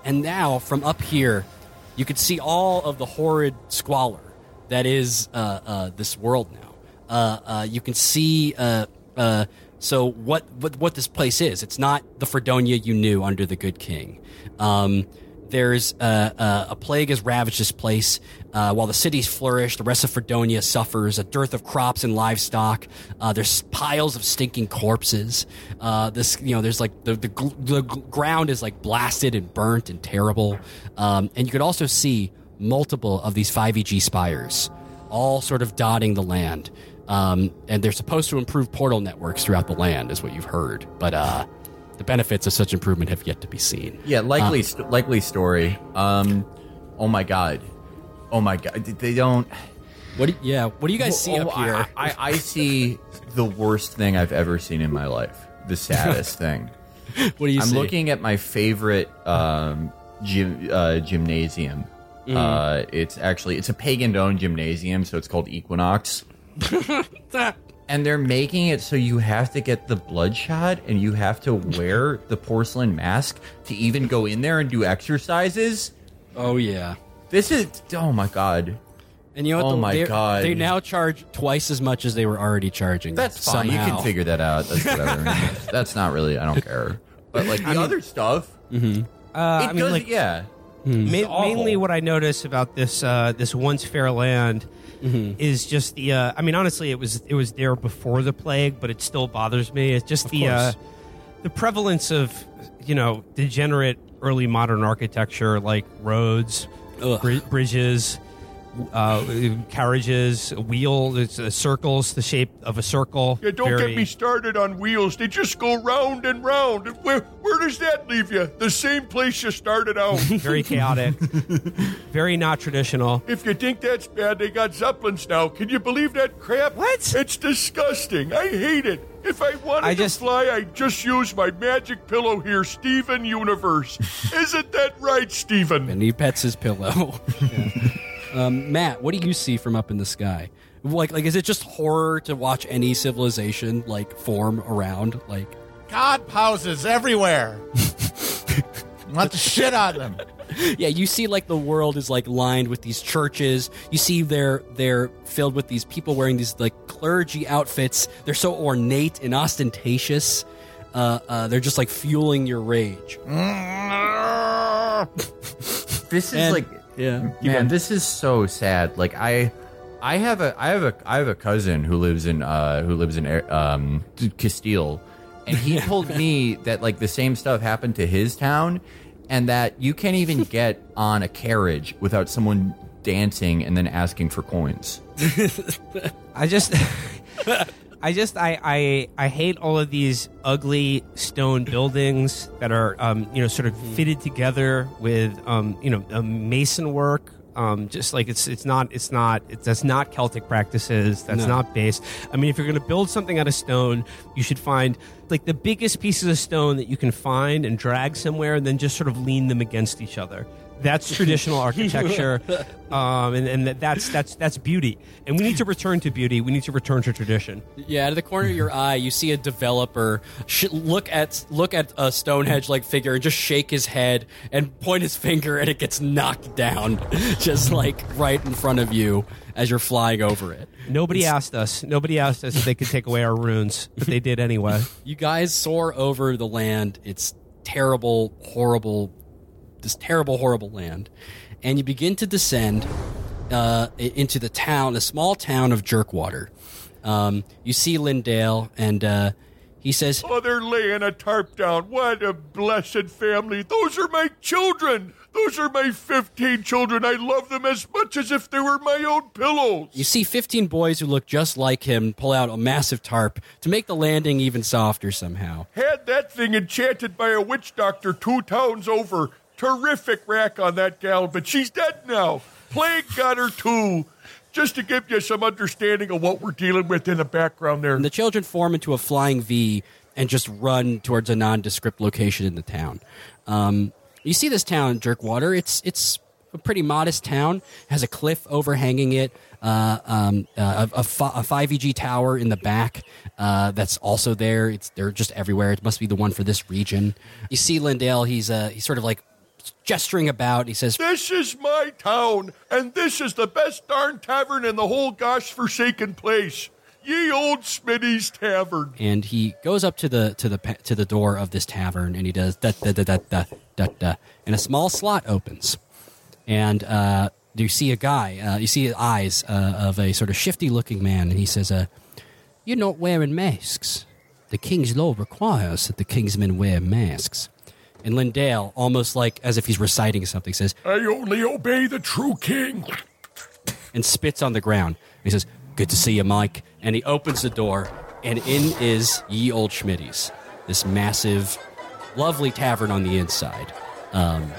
Speaker 2: And now, from up here, you can see all of the horrid squalor that is uh, uh, this world now. Uh, uh, you can see. Uh, so what, what what this place is? It's not the Fredonia you knew under the Good King. Um, there's a plague has ravaged this place. Uh, while the cities flourish, the rest of Fredonia suffers a dearth of crops and livestock. Uh, there's piles of stinking corpses. Uh, this, you know, there's like the, the the ground is like blasted and burnt and terrible. Um, and you could also see multiple of these 5EG spires, all sort of dotting the land. Um, and they're supposed to improve portal networks throughout the land, is what you've heard. But uh, the benefits of such improvement have yet to be seen.
Speaker 3: Yeah, likely, st- likely story. Um, oh my god, oh my god, they don't.
Speaker 2: What? Do, yeah. What do you guys see
Speaker 3: Oh,
Speaker 2: up here?
Speaker 3: I, I, I see the worst thing I've ever seen in my life. The saddest <laughs> thing.
Speaker 2: what do you
Speaker 3: I'm
Speaker 2: see?
Speaker 3: looking at my favorite um, gym, uh, gymnasium.
Speaker 2: Mm-hmm.
Speaker 3: Uh, it's actually it's a pagan-owned gymnasium, so it's called Equinox. <laughs> <laughs> and they're making it so you have to get the bloodshot and you have to wear the porcelain mask to even go in there and do exercises.
Speaker 2: Oh yeah.
Speaker 3: This is oh my god.
Speaker 2: And you know what?
Speaker 3: Oh
Speaker 2: the-
Speaker 3: my
Speaker 2: they're-
Speaker 3: God.
Speaker 2: They now charge twice as much as they were already charging.
Speaker 3: That's fine. You can figure that out. That's whatever. <laughs> That's not really. I don't care. But like the other stuff,
Speaker 5: Uh,
Speaker 3: it
Speaker 5: I mean,
Speaker 3: does.
Speaker 5: like,
Speaker 3: yeah.
Speaker 5: Ma- mainly what I notice about this uh, this once fair land is just the. Uh, I mean, honestly, it was it was there before the plague, but it still bothers me. It's just the uh, the prevalence of you know degenerate early modern architecture like roads, bri- bridges. Uh, carriages, wheel, it's, uh, circles, the shape of a circle.
Speaker 4: Yeah, don't
Speaker 5: very-
Speaker 4: get me started on wheels. They just go round and round. Where, where does that leave you? The same place you started out. <laughs>
Speaker 5: very chaotic, <laughs> very not traditional.
Speaker 4: if you think that's bad, they got Zeppelins now. Can you believe that crap?
Speaker 5: What?
Speaker 4: It's disgusting. I hate it. If I wanted
Speaker 5: I just-
Speaker 4: to fly, I'd just use my magic pillow here, Steven Universe. <laughs> Isn't that right, Steven?
Speaker 2: And he pets his pillow. Um, Matt, what do you see from up in the sky? Like, like, is it just horror to watch any civilization like form around? Like,
Speaker 6: God houses everywhere. <laughs> Want the shit on them.
Speaker 2: yeah, you see like the world is like lined with these churches. You see they're they're filled with these people wearing these like clergy outfits. They're so ornate and ostentatious. Uh, uh, they're just like fueling your rage.
Speaker 3: This is
Speaker 2: And-
Speaker 3: like
Speaker 2: yeah,
Speaker 3: man, this is so sad. Like I, I have a, I have a, I have a cousin who lives in, uh, who lives in um, Castile, and he <laughs> told me that like the same stuff happened to his town, and that you can't even <laughs> get on a carriage without someone dancing and then asking for coins. <laughs>
Speaker 5: I just, I just, I, I, I hate all of these ugly stone <clears throat> buildings that are, um, you know, sort of fitted together with, um, you know, mason work. Um, just like it's, it's not, it's not, it's, that's not Celtic practices. That's
Speaker 2: No.
Speaker 5: not based. I mean, if you're going to build something out of stone, you should find like the biggest pieces of stone that you can find and drag somewhere, and then just sort of lean them against each other. That's <laughs> traditional architecture, um, and, and that- that's that's that's beauty. And we need to return to beauty. We need to return to tradition.
Speaker 2: Yeah, out of the corner of your eye, you see a developer sh- look at look at a Stonehenge like figure and just shake his head and point his finger, and it gets knocked down, <laughs> just like right in front of you as you're flying over it.
Speaker 5: Nobody asked us. Nobody asked us if they could take away our runes, but they did anyway. <laughs>
Speaker 2: You guys soar over the land. It's terrible, horrible, this terrible, horrible land, and you begin to descend uh, into the town, a small town of Jerkwater. Um, you see Lindale, and uh, he says,
Speaker 4: Oh, they're laying a tarp down. What a blessed family. Those are my children. Those are my 15 children. I love them as much as if they were my own pillows.
Speaker 2: You see 15 boys who look just like him pull out a massive tarp to make the landing even softer somehow.
Speaker 4: Had that thing enchanted by a witch doctor two towns over. Terrific rack on that gal, but she's dead now. Plague got her too. Just to give you some understanding of what we're dealing with in the background there.
Speaker 2: And the children form into a flying V and just run towards a nondescript location in the town. Um, you see this town, Jerkwater. It's it's a pretty modest town. Has a cliff overhanging it. Uh, um, uh, a, a, fi- a 5EG tower in the back uh, that's also there. It's they're just everywhere. It must be the one for this region. You see Lindale. He's uh, he's sort of like gesturing about. He says,
Speaker 4: This is my town, and this is the best darn tavern in the whole gosh forsaken place. Ye old Schmitty's Tavern.
Speaker 2: and he goes up to the to the to the door of this tavern and he does da da da da da da da and a small slot opens and uh, you see a guy uh, you see eyes uh, of a sort of shifty looking man and he says uh, you're not wearing masks the king's law requires that the king's men wear masks and Lindale almost like as if he's reciting something says
Speaker 4: I only obey the true king.
Speaker 2: and spits on the ground. He says, Good to see you, Mike. And he opens the door, and in is Ye Old Schmitty's, this massive, lovely tavern on the inside. Um,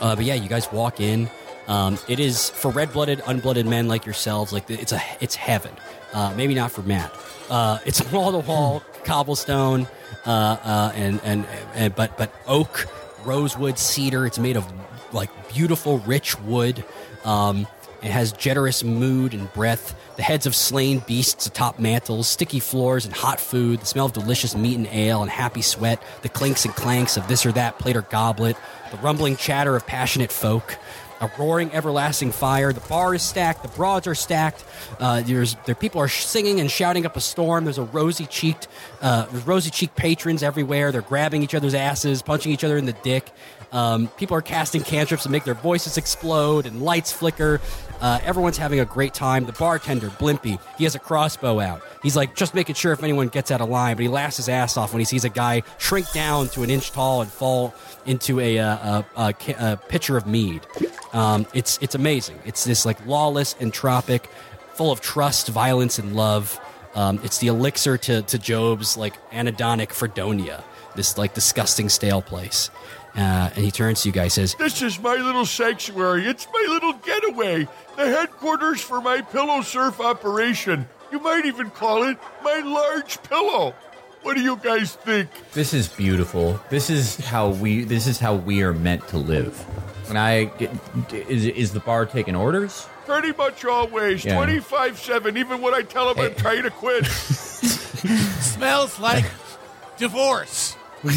Speaker 2: uh, but yeah, you guys walk in. Um, it is for red-blooded, unblooded men like yourselves. Like it's a, it's heaven. Uh, maybe not for Matt. Uh, it's <laughs> wall-to-wall cobblestone, uh, uh, and, and and but but oak, rosewood, cedar. It's made of like beautiful, rich wood. Um, it has generous mood and breath. The heads of slain beasts atop mantles, sticky floors and hot food, the smell of delicious meat and ale and happy sweat, the clinks and clanks of this or that plate or goblet, the rumbling chatter of passionate folk, a roaring everlasting fire. The bar is stacked, the broads are stacked. Uh, there's there people are singing and shouting up a storm. There's a rosy cheeked, uh, there's rosy cheeked patrons everywhere. They're grabbing each other's asses, punching each other in the dick. Um, people are casting cantrips to make their voices explode and lights flicker. Uh, everyone's having a great time. The bartender, Blimpy, he has a crossbow out. He's like just making sure if anyone gets out of line, but he laughs his ass off when he sees a guy shrink down to an inch tall and fall into a, uh, a, a, a pitcher of mead. Um, it's it's amazing. It's this like lawless entropic, full of trust, violence, and love. Um, it's the elixir to, to Job's like anhedonic Fredonia, this like disgusting stale place. Uh, and he turns to you guys, says,
Speaker 4: This is my little sanctuary. It's my little getaway. The headquarters for my pillow serf operation. You might even call it my large pillow. What do you guys think?
Speaker 3: This is beautiful. This is how we. This is how we are meant to live. When I get, is is the bar taking orders?
Speaker 4: Pretty much always.
Speaker 3: Yeah.
Speaker 4: 25 7, even when I tell them I'm trying to quit. <laughs>
Speaker 6: Smells like divorce. <laughs>
Speaker 4: of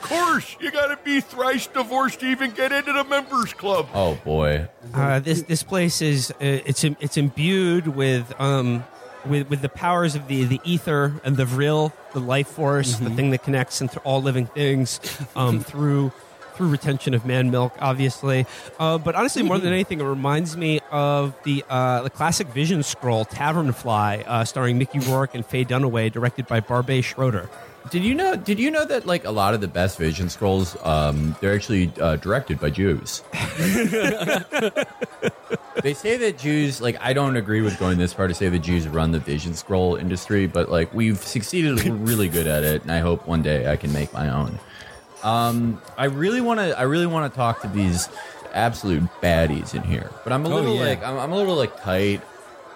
Speaker 4: course, you gotta be thrice divorced to even get into the members club.
Speaker 3: Oh boy.
Speaker 5: Uh, this this place is uh, it's im- it's imbued with um with with the powers of the the ether and the vril, the life force, the thing that connects into all living things um, <laughs> through through retention of man milk, obviously. Uh, but honestly, more than anything, it reminds me of the uh, the classic Vision scroll Tavernfly, uh, starring Mickey Rourke and Faye Dunaway, directed by Barbet Schroeder.
Speaker 3: Did you know? Did you know that like a lot of the best Vision scrolls, um, they're actually uh, directed by Jews. <laughs> they say that Jews, like, I don't agree with going this far to say that Jews run the Vision scroll industry, but like we've succeeded, we're really good at it, and I hope one day I can make my own. Um, I really want to. I really want to talk to these absolute baddies in here, but I'm a
Speaker 2: Oh,
Speaker 3: little
Speaker 2: yeah.
Speaker 3: like I'm, I'm a little like tight.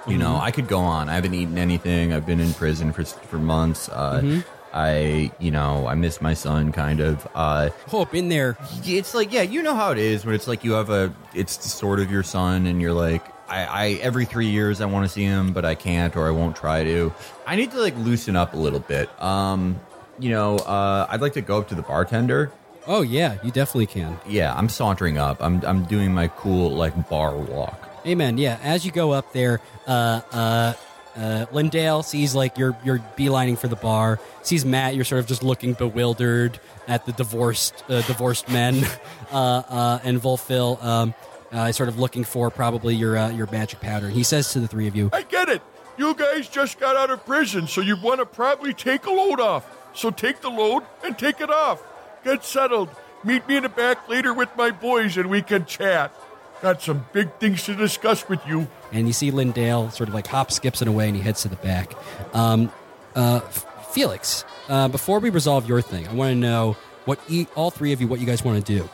Speaker 3: You know, I could go on. I haven't eaten anything. I've been in prison for for months. Uh, I, you know, I miss my son, kind of. Uh,
Speaker 2: Oh, been there.
Speaker 3: it's like, yeah, you know how it is when it's like you have a, it's sort of your son, and you're like, I, I every three years I want to see him, but I can't or I won't try to. I need to like loosen up a little bit. Um, you know, uh, I'd like to go up to the bartender.
Speaker 2: Oh yeah, you definitely can.
Speaker 3: Yeah, I'm sauntering up. I'm, I'm doing my cool like bar walk.
Speaker 2: Amen. Yeah, as you go up there, uh, uh, uh, Lindale sees like you're you're beelining for the bar. Sees Matt. You're sort of just looking bewildered at the divorced uh, divorced men, <laughs> uh, uh, and Volfil um, uh, is sort of looking for probably your uh, your magic powder. He says to the three of you,
Speaker 4: I get it. You guys just got out of prison, so you want to probably take a load off. So take the load and take it off. Get settled. Meet me in the back later with my boys and we can chat. Got some big things to discuss with you.
Speaker 2: and you see Lindale sort of like hop skips it away and he heads to the back. Um, uh, F- Felix, uh, before we resolve your thing, I want to know what e- all three of you, what you guys want to do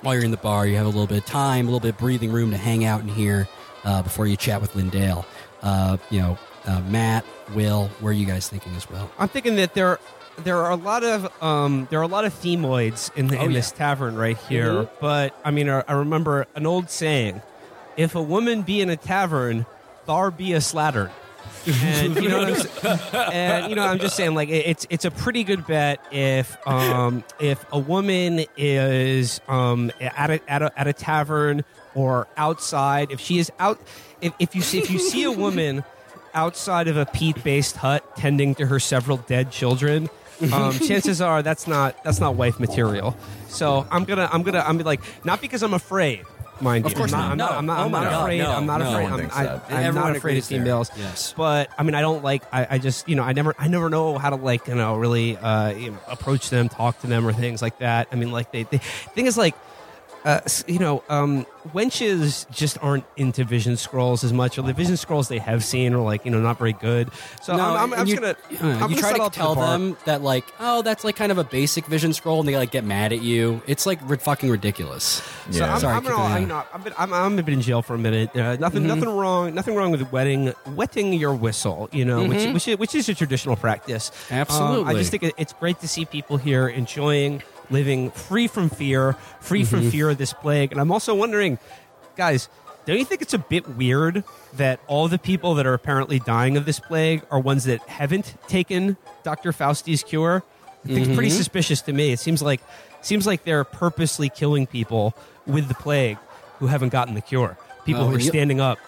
Speaker 2: while you're in the bar. You have a little bit of time, a little bit of breathing room to hang out in here uh, before you chat with Lindale. Uh, you know, uh, Matt, Will, where are you guys thinking as well?
Speaker 5: I'm thinking that there there are a lot of um, there are a lot of femoids in, the,
Speaker 2: Oh,
Speaker 5: in
Speaker 2: yeah.
Speaker 5: this tavern right here.
Speaker 2: Mhm.
Speaker 5: But I mean, I, I remember an old saying: "If a woman be in a tavern, thar be a slattern." and you know, I'm, <laughs> and you know, I'm just saying, like it- it's it's a pretty good bet if um, if a woman is um, at a, at a at a tavern or outside, if she is out, if, if you see if you see a woman <laughs> outside of a peat-based hut tending to her several dead children, um, chances are that's not that's not wife material. So I'm gonna I'm gonna I'm like not because I'm afraid. Mind
Speaker 2: Of
Speaker 5: you,
Speaker 2: course
Speaker 5: I'm
Speaker 2: not.
Speaker 5: not. I'm
Speaker 2: No.
Speaker 5: not, I'm
Speaker 2: Oh
Speaker 5: not
Speaker 2: my God,
Speaker 5: afraid.
Speaker 2: no,
Speaker 5: I'm not
Speaker 2: no.
Speaker 5: afraid. I'm, I. I'm
Speaker 2: Everyone
Speaker 5: not afraid of females.
Speaker 2: Yes.
Speaker 5: But I mean, I don't like. I, I just you know I never I never know how to like you know really uh, you know approach them, talk to them, or things like that. I mean, like they. they thing is like uh, you know, um, wenches just aren't into vision scrolls as much, or the vision scrolls they have seen are like you know not very good. So
Speaker 2: No,
Speaker 5: I'm, I'm, I'm
Speaker 2: you,
Speaker 5: just gonna.
Speaker 2: uh,
Speaker 5: I'm
Speaker 2: you
Speaker 5: gonna
Speaker 2: try to tell
Speaker 5: the
Speaker 2: them that like, oh, that's like kind of a basic vision scroll, and they like get mad at you. It's like ri- fucking ridiculous.
Speaker 5: So
Speaker 3: Yeah.
Speaker 5: I'm,
Speaker 2: Sorry,
Speaker 5: I'm,
Speaker 2: keep
Speaker 5: gonna,
Speaker 2: going.
Speaker 5: you know, I've been, I'm, I'm been in jail for a minute. Uh, nothing,
Speaker 2: Mm-hmm.
Speaker 5: nothing wrong, nothing wrong with wetting, wetting your whistle. You know, which, which, is, which is a traditional practice. Um, I just think it's great to see people here enjoying living free from fear, free
Speaker 2: Mm-hmm.
Speaker 5: from fear of this plague. And I'm also wondering, guys, don't you think it's a bit weird that all the people that are apparently dying of this plague are ones that haven't taken Dr. Fausti's cure? It's pretty
Speaker 2: Mm-hmm.
Speaker 5: suspicious to me. It seems like seems like they're purposely killing people with the plague who haven't gotten the cure. People
Speaker 2: Oh,
Speaker 5: who are
Speaker 2: you-
Speaker 5: standing up.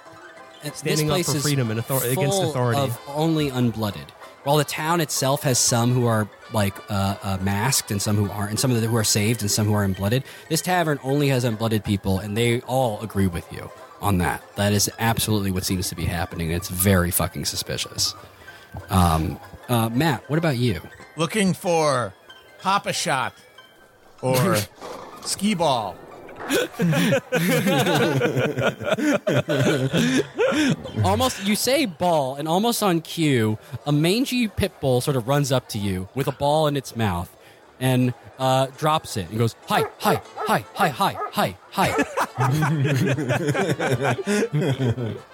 Speaker 5: Standing up for freedom and author- against authority.
Speaker 2: Of only unblooded. While the town itself has some who are like uh, uh, masked and some who aren't, and some of the who are saved and some who are unblooded. This tavern only has unblooded people, and they all agree with you on that. That is absolutely what seems to be happening. It's very fucking suspicious. Um, uh, Matt, what about you?
Speaker 6: Looking for Pop a Shot or <laughs> Skee Ball. <laughs>
Speaker 2: almost you say ball and almost on cue a mangy pit bull sort of runs up to you with a ball in its mouth and uh, drops it and goes hi hi hi hi hi hi hi. <laughs>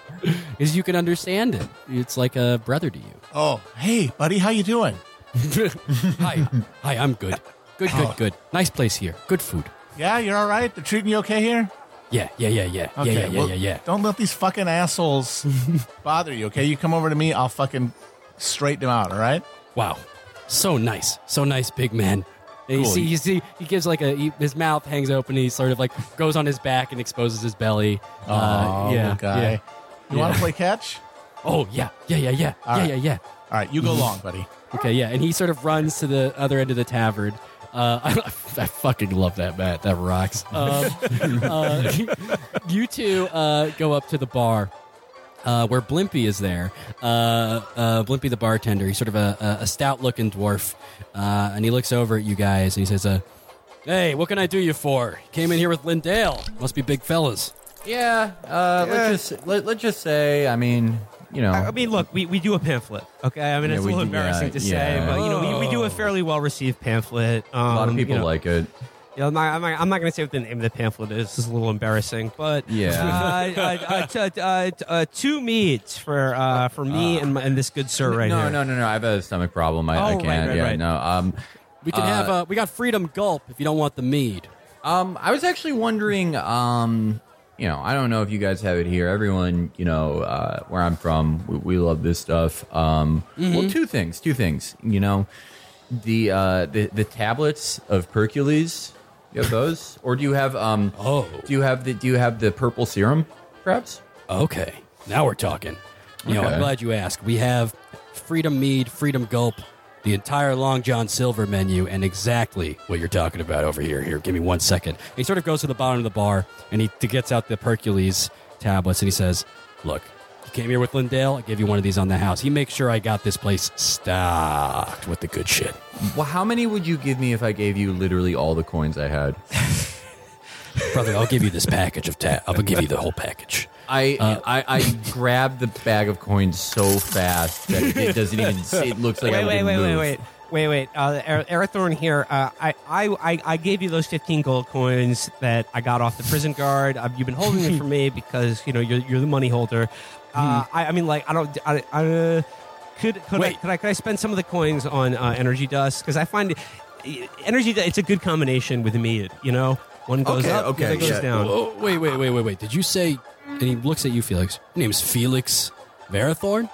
Speaker 2: Because you can understand it it's like a brother to you.
Speaker 6: Oh, hey, buddy, how you doing? <laughs>
Speaker 2: hi hi i'm good. Good good good. Nice place here. Good food
Speaker 6: Yeah, you're all right. They're treating you okay here.
Speaker 2: yeah yeah yeah yeah
Speaker 6: Okay,
Speaker 2: yeah yeah yeah
Speaker 6: well,
Speaker 2: yeah yeah
Speaker 6: Don't let these fucking assholes <laughs> bother you. Okay, you come over to me. I'll fucking straighten them out. All right.
Speaker 2: Wow, so nice, so nice, big man. And you
Speaker 3: Cool.
Speaker 2: see, you see, he gives like a he, his mouth hangs open. He sort of like goes on his back and exposes his belly.
Speaker 6: Oh,
Speaker 2: Uh, yeah, yeah.
Speaker 6: You want to play catch?
Speaker 2: Oh yeah, yeah, yeah, yeah,
Speaker 6: All
Speaker 2: yeah,
Speaker 6: right.
Speaker 2: yeah, yeah.
Speaker 6: All right, you go long, buddy.
Speaker 2: Okay, yeah, and he sort of runs to the other end of the tavern. Uh, <laughs> I, I fucking love that, Matt. That rocks. <laughs> Um, uh, <laughs> you two uh, go up to the bar. Uh, where Blimpy is there, uh, uh, Blimpy the bartender. He's sort of a, a, a stout-looking dwarf, uh, and he looks over at you guys and he says, uh, "Hey, what can I do you for? Came in here with Lindale. Must be big fellas."
Speaker 3: Yeah, uh, let's just let, let's just say, I mean, you know,
Speaker 5: I I mean, look, we, we do a pamphlet, okay? I mean,
Speaker 3: Yeah,
Speaker 5: it's a
Speaker 3: we
Speaker 5: little
Speaker 3: do-
Speaker 5: embarrassing
Speaker 3: yeah,
Speaker 5: to say,
Speaker 3: yeah.
Speaker 5: but you know, we, we do a fairly well received pamphlet. Um,
Speaker 3: a lot of people
Speaker 5: you know,
Speaker 3: like it.
Speaker 5: Yeah, I'm not, I'm not, I'm not going to say what the name of the pamphlet is. This is a little embarrassing, but
Speaker 3: Yeah.
Speaker 5: uh, uh, uh, t- uh, t- uh, two meads for uh, for me and, my, and this good sir right
Speaker 3: no,
Speaker 5: here.
Speaker 3: no, no, no. I have a stomach problem. I,
Speaker 5: Oh,
Speaker 3: I
Speaker 5: right,
Speaker 3: can't.
Speaker 5: right,
Speaker 3: yeah,
Speaker 5: right.
Speaker 3: no. Um,
Speaker 2: We can
Speaker 3: Uh,
Speaker 2: have uh, we got freedom gulp if you don't want the mead.
Speaker 3: Um, I was actually wondering, um, you know, I don't know if you guys have it here. Everyone, you know, uh, where I'm from, we, we love this stuff. Um,
Speaker 2: Mm-hmm.
Speaker 3: well, two things, two things. You know, the uh, the the tablets of Hercules. You have those, <laughs> or do you have um?
Speaker 2: Oh.
Speaker 3: do you have the do you have the purple serum, perhaps?
Speaker 2: Okay, now we're talking. You know, I'm glad you asked. We have Freedom Mead, Freedom Gulp, the entire Long John Silver menu, and exactly what you're talking about over here. Here, give me one second. And he sort of goes to the bottom of the bar and he gets out the Hercules tablets and he says, "Look, you came here with Lindale. I gave you one of these on the house. He makes sure I got this place stocked with the good shit."
Speaker 3: Well, how many would you give me if I gave you literally all the coins I had? <laughs>
Speaker 2: Brother, I'll give you this package of ta- I'll give you the whole package.
Speaker 3: I,
Speaker 2: Uh,
Speaker 3: I I grabbed the bag of coins so fast that it, it <laughs> doesn't even. It looks like I
Speaker 5: wait, wait, wait, wait, wait, wait, wait. Uh, Arathorn here. Uh, I, I, I, gave you those fifteen gold coins that I got off the prison guard. Uh, you've been holding them for <laughs> me because you know you're, you're the money holder. Uh, I, I mean, like, I don't. I, I, uh, could could I, could I could I spend some of the coins on uh, energy dust because I find it, energy. It's a good combination with mead. You know, one goes
Speaker 3: Okay,
Speaker 5: up,
Speaker 3: okay,
Speaker 5: goes
Speaker 3: yeah.
Speaker 5: down.
Speaker 2: Oh, wait, wait, wait, wait, wait. Did you say? And he looks at you, Felix. Your name's Felix Varathorn?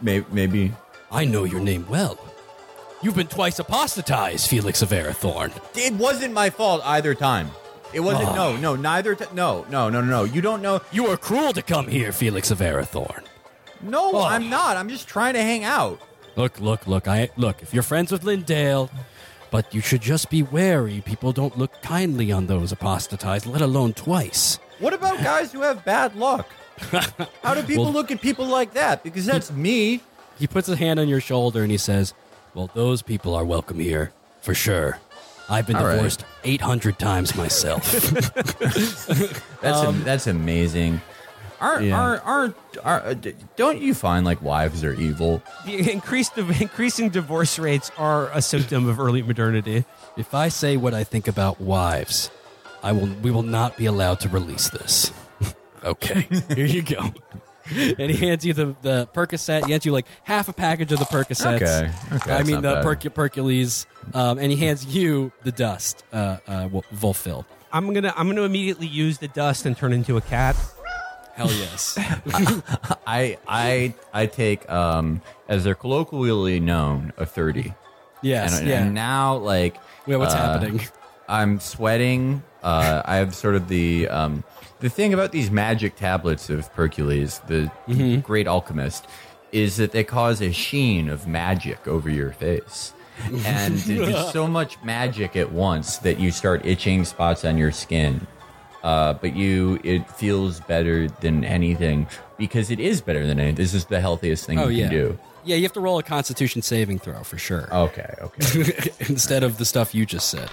Speaker 3: Maybe, maybe.
Speaker 2: I know your name well. You've been twice apostatized, Felix of Arathorn.
Speaker 3: It wasn't my fault either time. It wasn't.
Speaker 2: Oh.
Speaker 3: No, no, neither. T- no, no, no, no, no. You don't know.
Speaker 2: You were cruel to come here, Felix of Arathorn.
Speaker 3: No,
Speaker 2: Oh.
Speaker 3: I'm not. I'm just trying to hang out.
Speaker 2: Look, look, look. I look. If you're friends with Lindale, but you should just be wary. People don't look kindly on those apostatized, let alone twice.
Speaker 3: What about guys who have bad luck? <laughs> How do people
Speaker 2: Well-
Speaker 3: look at people like that? Because that's me.
Speaker 2: He puts a hand on your shoulder and he says, "Well, those people are welcome here for sure. I've been
Speaker 3: All right.
Speaker 2: divorced 800 times myself." <laughs>
Speaker 3: That's am- that's amazing. Aren't
Speaker 2: Yeah.
Speaker 3: aren't aren't are, uh, don't you find like wives are evil?
Speaker 5: The increased increasing divorce rates are a symptom of early modernity.
Speaker 2: If I say what I think about wives, I will. We will not be allowed to release this. <laughs> okay, here you go. And he hands you the the Percocet. He hands you like half a package of the Percocets.
Speaker 3: Okay, okay,
Speaker 2: I
Speaker 3: that's
Speaker 2: mean
Speaker 3: not
Speaker 2: the
Speaker 3: bad.
Speaker 2: Perc- Percules. Um, and he hands you the dust, uh, uh, Vol- Volfil.
Speaker 5: I'm gonna I'm gonna immediately use the dust and turn into a cat.
Speaker 2: Hell yes. <laughs>
Speaker 3: I I I take um as they're colloquially known a thirty.
Speaker 2: yes.
Speaker 3: and,
Speaker 2: yeah.
Speaker 3: and now like
Speaker 2: Wait, what's
Speaker 3: uh,
Speaker 2: happening?
Speaker 3: I'm sweating. Uh, I have sort of the um, the thing about these magic tablets of Hercules, the
Speaker 2: Mm-hmm.
Speaker 3: great alchemist, is that they cause a sheen of magic over your face. And <laughs> there's so much magic at once that you start itching spots on your skin. Uh, but you, it feels better than anything because it is better than anything. This is the healthiest thing
Speaker 2: Oh
Speaker 3: you
Speaker 2: yeah.
Speaker 3: can do.
Speaker 2: Yeah, you have to roll a Constitution saving throw for sure.
Speaker 3: Okay, okay, <laughs>
Speaker 2: Instead of the stuff you just said.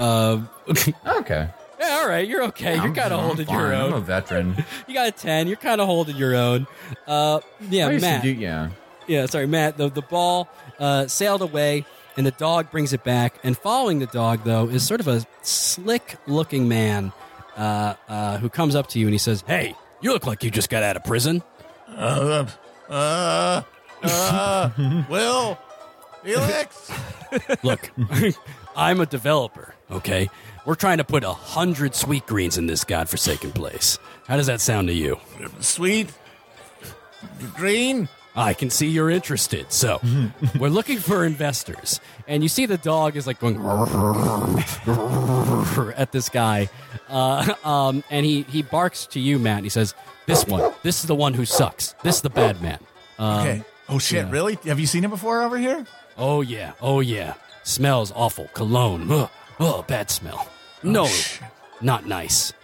Speaker 2: Um, <laughs>
Speaker 3: okay.
Speaker 2: yeah, all right, you're okay. You're kind of
Speaker 3: I'm
Speaker 2: holding your
Speaker 3: own. I'm a veteran. <laughs>
Speaker 2: You got a ten. You're kind of holding your own. Uh, yeah,
Speaker 3: I used to
Speaker 2: Matt.
Speaker 3: do- yeah.
Speaker 2: yeah, sorry, Matt. The the ball uh, sailed away, and the dog brings it back. And following the dog, though, is sort of a slick-looking man uh, uh, who comes up to you and he says, "Hey, you look like you just got out of prison."
Speaker 6: Uh, uh, uh, <laughs> Will, Felix.
Speaker 2: Look, I'm a developer. Okay, we're trying to put a hundred sweet greens in this godforsaken place. How does that sound to you?
Speaker 6: Sweet, green.
Speaker 2: I can see you're interested. So, <laughs> we're looking for investors. And you see the dog is like going <laughs> at this guy. Uh, um, and he, he barks to you, Matt. And he says, This one, this is the one who sucks. This is the bad man. Um,
Speaker 6: Okay. Oh shit!
Speaker 2: yeah.
Speaker 6: Really? Have you seen him before over here?
Speaker 2: Oh, yeah. Oh, yeah. Smells awful. Cologne. Ugh. Oh, bad smell. Oh, no,
Speaker 6: shit.
Speaker 2: not nice.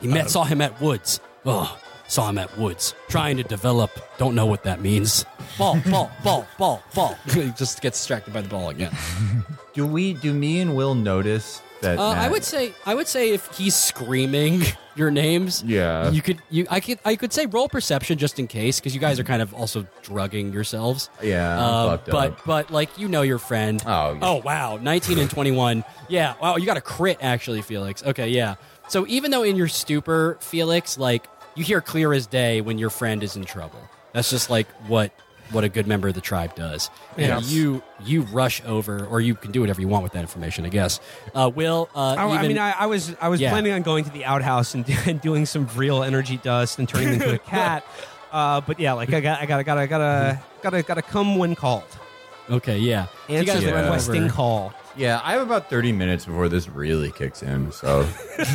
Speaker 2: He met, uh, saw him at Woods. Oh, saw him at Woods. Trying to develop. Don't know what that means. Ball, ball, ball, ball, ball. <laughs> he just gets distracted by the ball again. <laughs>
Speaker 3: Do we? Do me and Will notice that
Speaker 2: Uh, I would say I would say if he's screaming <laughs> your names,
Speaker 3: Yeah.
Speaker 2: you could you I could I could say roll perception just in case because you guys are kind of also drugging yourselves.
Speaker 3: Yeah,
Speaker 2: Uh, but
Speaker 3: up.
Speaker 2: but like you know your friend.
Speaker 3: Oh, yeah.
Speaker 2: oh wow, nineteen and twenty one. Yeah, wow, you got a crit actually, Felix. Okay, yeah. So even though in your stupor, Felix, like you hear clear as day when your friend is in trouble. That's just like what what a good member of the tribe does. And
Speaker 5: Yes.
Speaker 2: you you rush over, or you can do whatever you want with that information, I guess. Uh, Will, uh,
Speaker 5: I, I mean, I, I was I was
Speaker 2: Yeah.
Speaker 5: planning on going to the outhouse and, <laughs> and doing some real energy dust and turning into a <laughs> cat. Uh, but yeah, like I got I got I got I got to got to got to come when called.
Speaker 2: okay, yeah. So you
Speaker 5: Answer
Speaker 2: guys
Speaker 5: the requesting
Speaker 2: over-
Speaker 5: call.
Speaker 3: Yeah, I have about 30 minutes before this really kicks in. So, <laughs>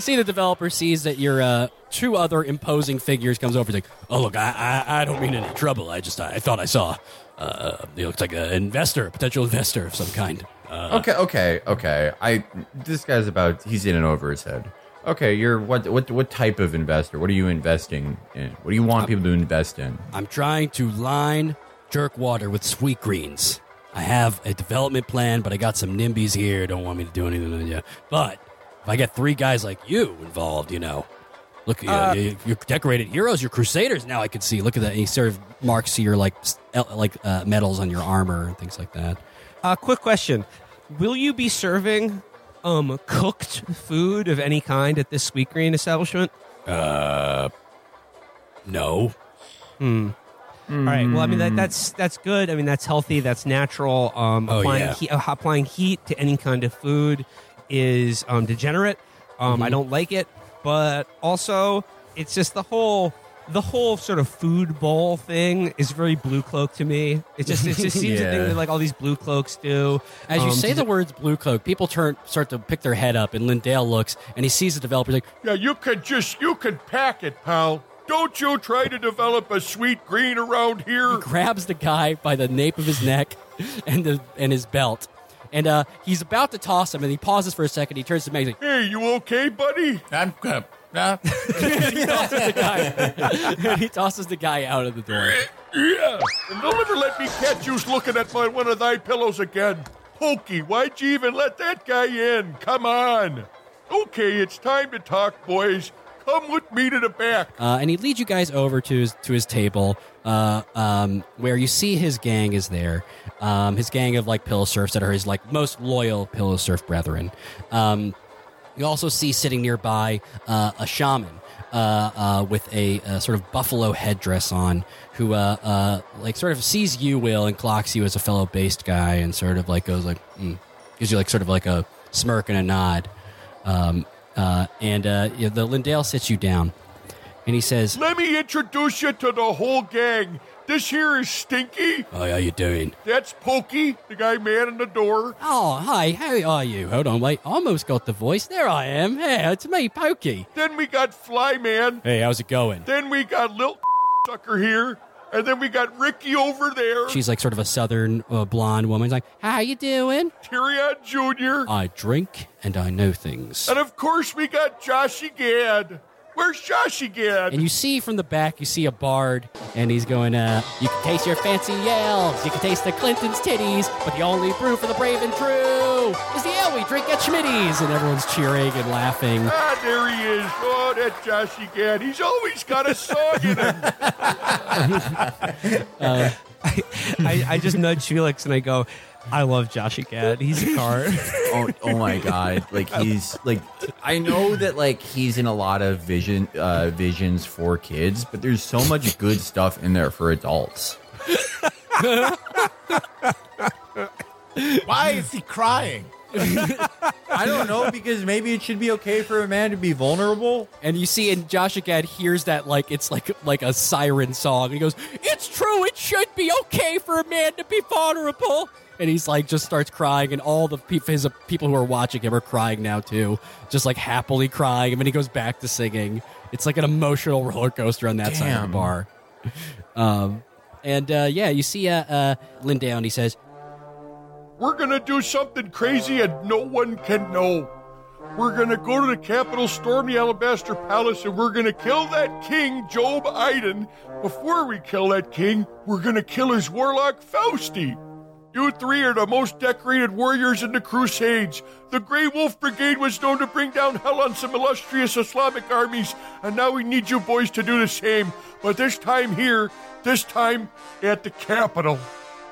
Speaker 2: You see the developer sees that your uh, two other imposing figures comes over. He's like, "Oh look, I I, I don't mean any trouble. I just I, thought I saw. Uh, he looks like an investor, a potential investor of some kind. Uh,
Speaker 3: okay, okay, okay. I this guy's about he's in and over his head. Okay, you're what what what type of investor? What are you investing in? What do you want people to invest in?
Speaker 2: I'm trying to line Jerkwater with sweet greens. I have a development plan, but I got some NIMBYs here. Don't want me to do anything with you. But if I get three guys like you involved, you know, look, uh, you, you're decorated heroes, you're crusaders. Now I can see. Look at that. And he sort of marks your like like uh, medals on your armor and things like that.
Speaker 5: Uh, quick question: Will you be serving um, cooked food of any kind at this sweet green establishment?
Speaker 2: Uh, no, Hmm.
Speaker 5: All right. Well, I mean that, that's that's good. I mean that's healthy. That's natural. Um,
Speaker 2: Oh,
Speaker 5: applying,
Speaker 2: yeah.
Speaker 5: heat, uh, applying heat to any kind of food is um, degenerate. Um,
Speaker 2: Mm-hmm.
Speaker 5: I don't like it, but also it's just the whole the whole sort of food bowl thing is very blue cloak to me. It just it just <laughs> seems a thing that like all these blue cloaks do.
Speaker 2: As you
Speaker 5: Um,
Speaker 2: say the
Speaker 5: it-
Speaker 2: words blue cloak, people turn start to pick their head up, and Lindale looks and he sees the developer. Like,
Speaker 4: Yeah, you could just, you could pack it, pal. Don't you try to develop a sweet green around here.
Speaker 2: He grabs the guy by the nape of his neck and the and his belt. And uh, he's about to toss him, and he pauses for a second. He turns to me. He's like,
Speaker 4: Hey, you okay, buddy?
Speaker 6: I'm good. Uh, <laughs>
Speaker 2: he tosses the guy. <laughs> he tosses the guy out of the door.
Speaker 4: Yeah. And don't ever let me catch you looking at my one of thy pillows again. Pokey, why'd you even let that guy in? Come on. Okay, it's time to talk, boys. Come with me to the back.
Speaker 2: Uh, and he leads you guys over to his to his table, uh, um, where you see his gang is there. Um, his gang of like pillow serfs that are his like most loyal pillow serf brethren. Um, you also see sitting nearby uh, a shaman uh, uh, with a, uh sort of buffalo headdress on, who uh, uh, like sort of sees you, Will, and clocks you as a fellow based guy, and sort of like goes like mm, gives you like sort of like a smirk and a nod. Um, uh, and uh, yeah, the Lindale sits you down, and he says,
Speaker 4: Let me introduce you to the whole gang. This here is Stinky.
Speaker 2: "Oh, how you doing?
Speaker 4: That's Pokey, the guy man in the door.
Speaker 2: Oh, hi. How are you? Hold on, wait. I almost got the voice. There I am. Hey, it's me, Pokey.
Speaker 4: Then we got Flyman.
Speaker 2: Hey, how's it going?
Speaker 4: Then we got Lil <laughs> Sucker here. And then we got Ricky over there.
Speaker 2: She's like sort of a southern uh, blonde woman. She's like, how you doing?
Speaker 4: Tyrion Jr.
Speaker 2: I drink and I know things.
Speaker 4: And of course we got Joshy Gad. Where's Joshy Gad?
Speaker 2: And you see from the back, you see a bard, and he's going, uh, You can taste your fancy yells, you can taste the Clinton's titties, but the only brew for the brave and true is the ale we drink at Schmitty's. And everyone's cheering and laughing.
Speaker 4: Ah, there he is. Oh, that Joshy Gad. He's always got a song in him. <laughs>
Speaker 5: I, I just nudge Felix and I go, I love Joshy Gad. He's a card. <laughs>
Speaker 3: oh, oh my god! Like he's like, I know that like he's in a lot of vision uh, visions for kids, but there's so much good stuff in there for adults.
Speaker 6: why is he crying?
Speaker 3: I don't know because maybe it should be okay for a man to be vulnerable.
Speaker 2: And you see, and Joshy Gad hears that like it's like like a siren song. And he goes, "It's true. It should be okay for a man to be vulnerable." And he's like, just starts crying, and all the pe- his uh, people who are watching him are crying now too, just like happily crying. And then he goes back to singing. It's like an emotional roller coaster on that side of the bar. Um, and uh, yeah, you see, uh, uh, Lindale, and he says,
Speaker 4: We're going to do something crazy and no one can know. We're going to go to the Capitol, storm the Alabaster Palace, and we're going to kill that king, Job Iden. Before we kill that king, we're going to kill his warlock, Fausti. You three are the most decorated warriors in the Crusades. The Grey Wolf Brigade was known to bring down hell on some illustrious Islamic armies, and now we need you boys to do the same. But this time here, this time at the capital.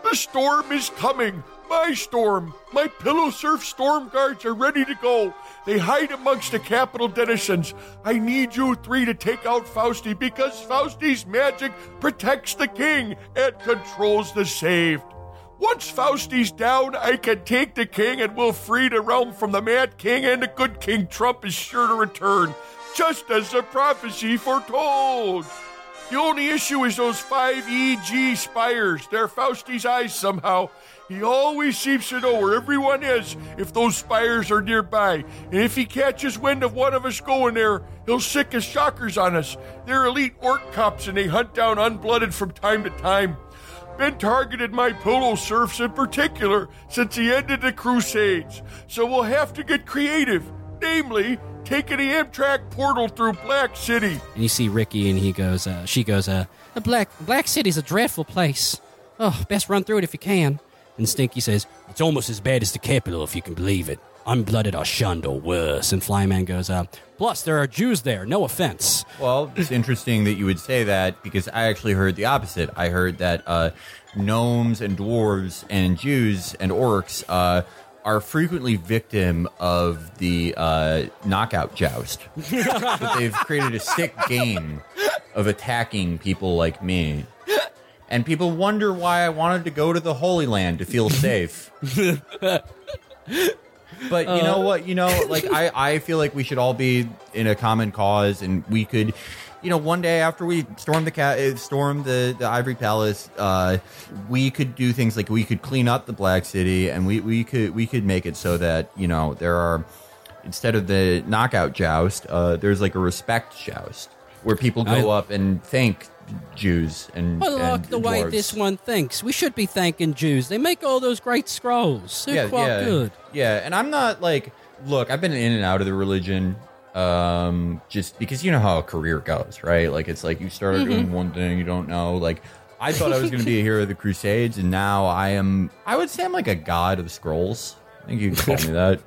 Speaker 4: The storm is coming. My storm. My pillow serf storm guards are ready to go. They hide amongst the capital denizens. I need you three to take out Fausti because Fausti's magic protects the king and controls the saved. Once Fausti's down, I can take the king and we'll free the realm from the mad king, and the good King Trump is sure to return, just as the prophecy foretold. The only issue is those five EG spires. They're Fausti's eyes somehow. He always seems to know where everyone is if those spires are nearby. And if he catches wind of one of us going there, he'll sic his shockers on us. They're elite orc cops and they hunt down unblooded from time to time. Been targeted my pillow serfs in particular since the end of the Crusades, so we'll have to get creative. Namely, taking the Amtrak portal through Black City.
Speaker 2: And you see Ricky, and he goes, uh, she goes, uh, "The Black Black City's a dreadful place. Oh, best run through it if you can." And Stinky says, "It's almost as bad as the capital, if you can believe it. Unblooded are shunned or worse." And Flyman goes, uh, "Plus, there are Jews there. No offense."
Speaker 3: Well, it's interesting that you would say that because I actually heard the opposite. I heard that uh, gnomes and dwarves and Jews and orcs uh, are frequently victim of the uh, knockout joust. <laughs> that they've created a sick game of attacking people like me. And people wonder why I wanted to go to the Holy Land to feel safe. <laughs> But you know what? You know, like <laughs> I, I feel like we should all be in a common cause, and we could, you know, one day after we storm the cat, uh, storm the the Ivory Palace, uh, we could do things like we could clean up the Black City, and we we could we could make it so that you know there are instead of the knockout joust, uh, there's like a respect joust where people go
Speaker 2: I-
Speaker 3: up and thank Jews and,
Speaker 2: I like
Speaker 3: and
Speaker 2: the way this one thinks. We should be thanking Jews. They make all those great scrolls. They're quite
Speaker 3: yeah,
Speaker 2: good.
Speaker 3: Yeah, and I'm not like, look, I've been in and out of the religion, um, just because you know how a career goes, right? Like it's like you started
Speaker 2: Mm-hmm.
Speaker 3: doing one thing, you don't know. Like I thought I was going to be a <laughs> hero of the Crusades, and now I am. I would say I'm like a god of scrolls. I think you can call me that.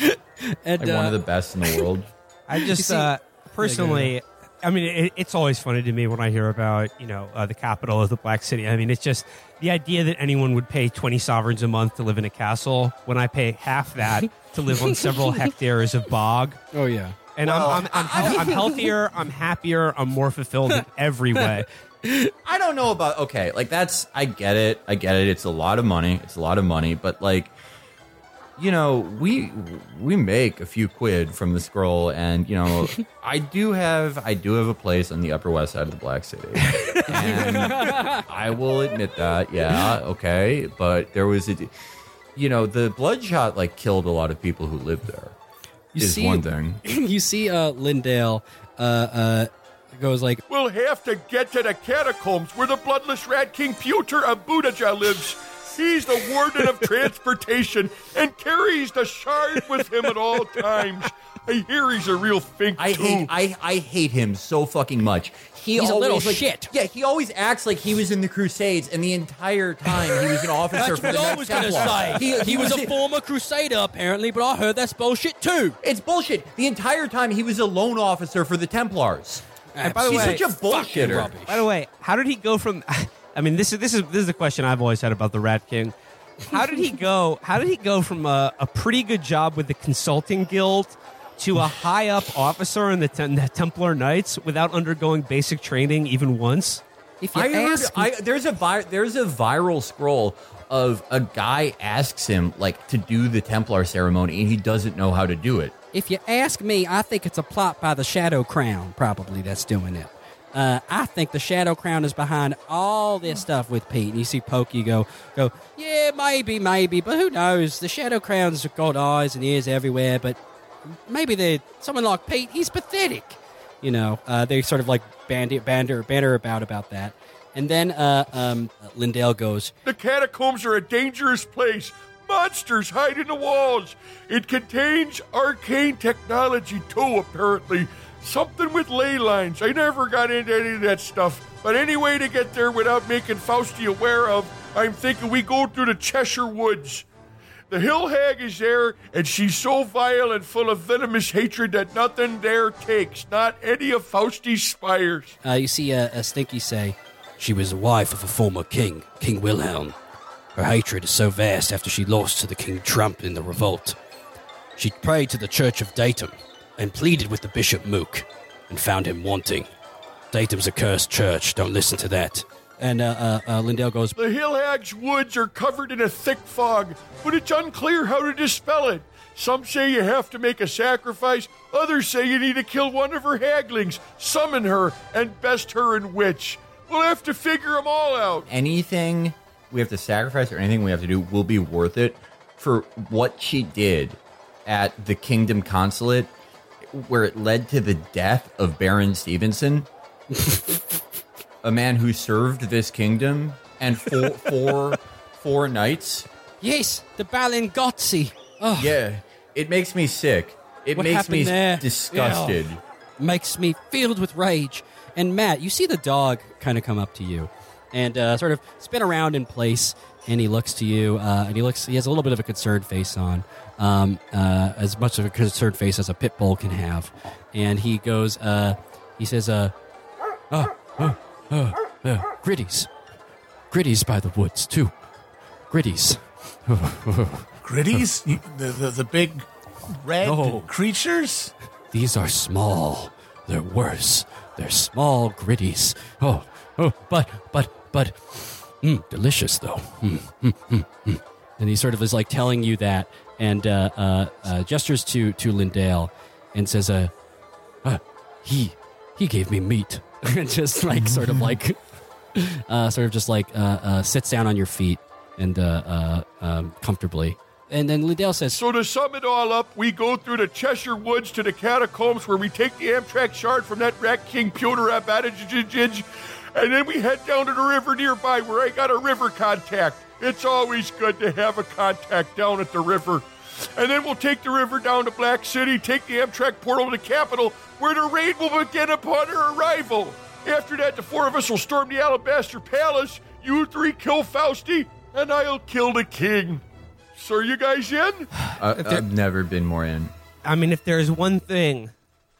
Speaker 3: <laughs>
Speaker 2: And
Speaker 3: Like one
Speaker 2: uh,
Speaker 3: of the best in the world. <laughs>
Speaker 5: I just
Speaker 2: see-
Speaker 5: uh, personally, I mean, it, it's always funny to me when I hear about you know uh, the capital of the Black City. I mean, it's just the idea that anyone would pay twenty sovereigns a month to live in a castle when I pay half that to live on several <laughs> hectares of bog.
Speaker 2: oh yeah.
Speaker 5: And I'm, I'm, I'm, I'm <laughs> healthier, I'm happier, I'm more fulfilled in every way.
Speaker 3: I don't know about okay, like that's I get it. I get it. It's a lot of money. It's a lot of money, but like you know, we we make a few quid from the scroll and you know, <laughs> I do have I do have a place on the upper west side of the Black City. And <laughs> I will admit that. Yeah, okay, but there was a you know, the bloodshot like killed a lot of people who lived there.
Speaker 2: You
Speaker 3: is
Speaker 2: see-
Speaker 3: one thing. <laughs>
Speaker 2: you see uh Lindale uh uh goes like
Speaker 4: We'll have to get to the catacombs where the bloodless rat king Pewter Abudaja lives. He's the warden of transportation and carries the shard with him at all times. I hear he's a real fink
Speaker 3: I
Speaker 4: too.
Speaker 3: hate I, I hate him so fucking much. He
Speaker 2: He's a
Speaker 3: always,
Speaker 2: little
Speaker 3: like-
Speaker 2: shit.
Speaker 3: Yeah, he always acts like he was in the Crusades, and the entire time he was an <laughs> officer for the Knights Templar.
Speaker 2: He, was a former crusader, apparently, but I heard that's bullshit too.
Speaker 3: It's bullshit. The entire time he was a lone officer for the Templars.
Speaker 5: And by the
Speaker 3: He's
Speaker 5: way,
Speaker 3: such a bullshitter.
Speaker 5: By the way, how did he go from? I mean, this is this is this is the question I've always had about the Rat King. How did he go? How did he go from a, a pretty good job with the consulting guild to a high up officer in the, Tem- the Templar Knights without undergoing basic training even once?
Speaker 2: If you
Speaker 3: I heard,
Speaker 2: ask,
Speaker 3: I, there's a vi- there's a viral scroll of a guy asks him like to do the Templar ceremony, and he doesn't know how to do it.
Speaker 2: if you ask me, I think it's a plot by the Shadow Crown, probably that's doing it. Uh, I think the Shadow Crown is behind all this stuff with Pete. And you see Pokey go, go, yeah, maybe, maybe, but who knows? The Shadow Crown's got eyes and ears everywhere, but maybe they're someone like Pete, he's pathetic. You know, uh, they sort of like bandy, banter, banter about about that. And then uh, um, Lindale goes,
Speaker 4: The catacombs are a dangerous place. Monsters hide in the walls. It contains arcane technology, too, apparently. Something with ley lines. I never got into any of that stuff, But any way to get there without making Fausti aware of, I'm thinking we go through the Cheshire Woods. The hill hag is there, and she's so vile and full of venomous hatred that nothing there takes, not any of Fausti's spires.
Speaker 2: Uh, you see a, a Stinky say, She was the wife of a former king, King Wilhelm. Her hatred is so vast after she lost to the King Trump in the revolt. She prayed to the Church of Datum and pleaded with the Bishop Mook and found him wanting. Datum's a cursed church, don't listen to that. And uh, uh, uh, Lindale goes,
Speaker 4: The hill hag's woods are covered in a thick fog, but it's unclear how to dispel it. Some say you have to make a sacrifice, others say you need to kill one of her haglings, summon her, and best her in witch. We'll have to figure them all out.
Speaker 3: anything we have to sacrifice or anything we have to do will be worth it for what she did at the Kingdom Consulate, where it led to the death of Baron Stevenson, a man who served this kingdom and four, four, four knights.
Speaker 2: Yes, the Balin Gotzi. Oh,
Speaker 3: Yeah, it makes me sick. It
Speaker 2: What
Speaker 3: makes me
Speaker 2: there?
Speaker 3: disgusted.
Speaker 2: makes me filled with rage. And Matt, you see the dog kind of come up to you and uh, sort of spin around in place, and he looks to you, uh, and he looks. He has a little bit of a concerned face on, um, uh, as much of a concerned face as a pit bull can have, and he goes. Uh, he says, "Uh, uh, uh, uh gritties, gritties by the woods too, gritties." <laughs>
Speaker 6: Gritties? You- the, the, the big red
Speaker 2: No.
Speaker 6: creatures?
Speaker 2: These are small. They're worse. They're small gritties. Oh, oh, but, but, but, mm, delicious though. Mm, mm, mm, mm. And he sort of is like telling you that, and uh, uh, uh, gestures to to Lindale, and says, "Uh, uh he he gave me meat," <laughs> and just like sort of like, <laughs> uh, sort of just like uh, uh, sits down on your feet and uh, uh, um, comfortably. And then Lindale says,
Speaker 4: So to sum it all up, we go through the Cheshire Woods to the catacombs where we take the Amtrak shard from that rat king Pyotr Abadajij, and then we head down to the river nearby where I got a river contact. It's always good to have a contact down at the river. And then we'll take the river down to Black City, take the Amtrak portal to the capital, where the raid will begin upon her arrival. After that, the four of us will storm the Alabaster Palace. You three kill Fausti, and I'll kill the king. So are you guys in?
Speaker 3: Uh, I've never been more in.
Speaker 5: I mean, if there's one thing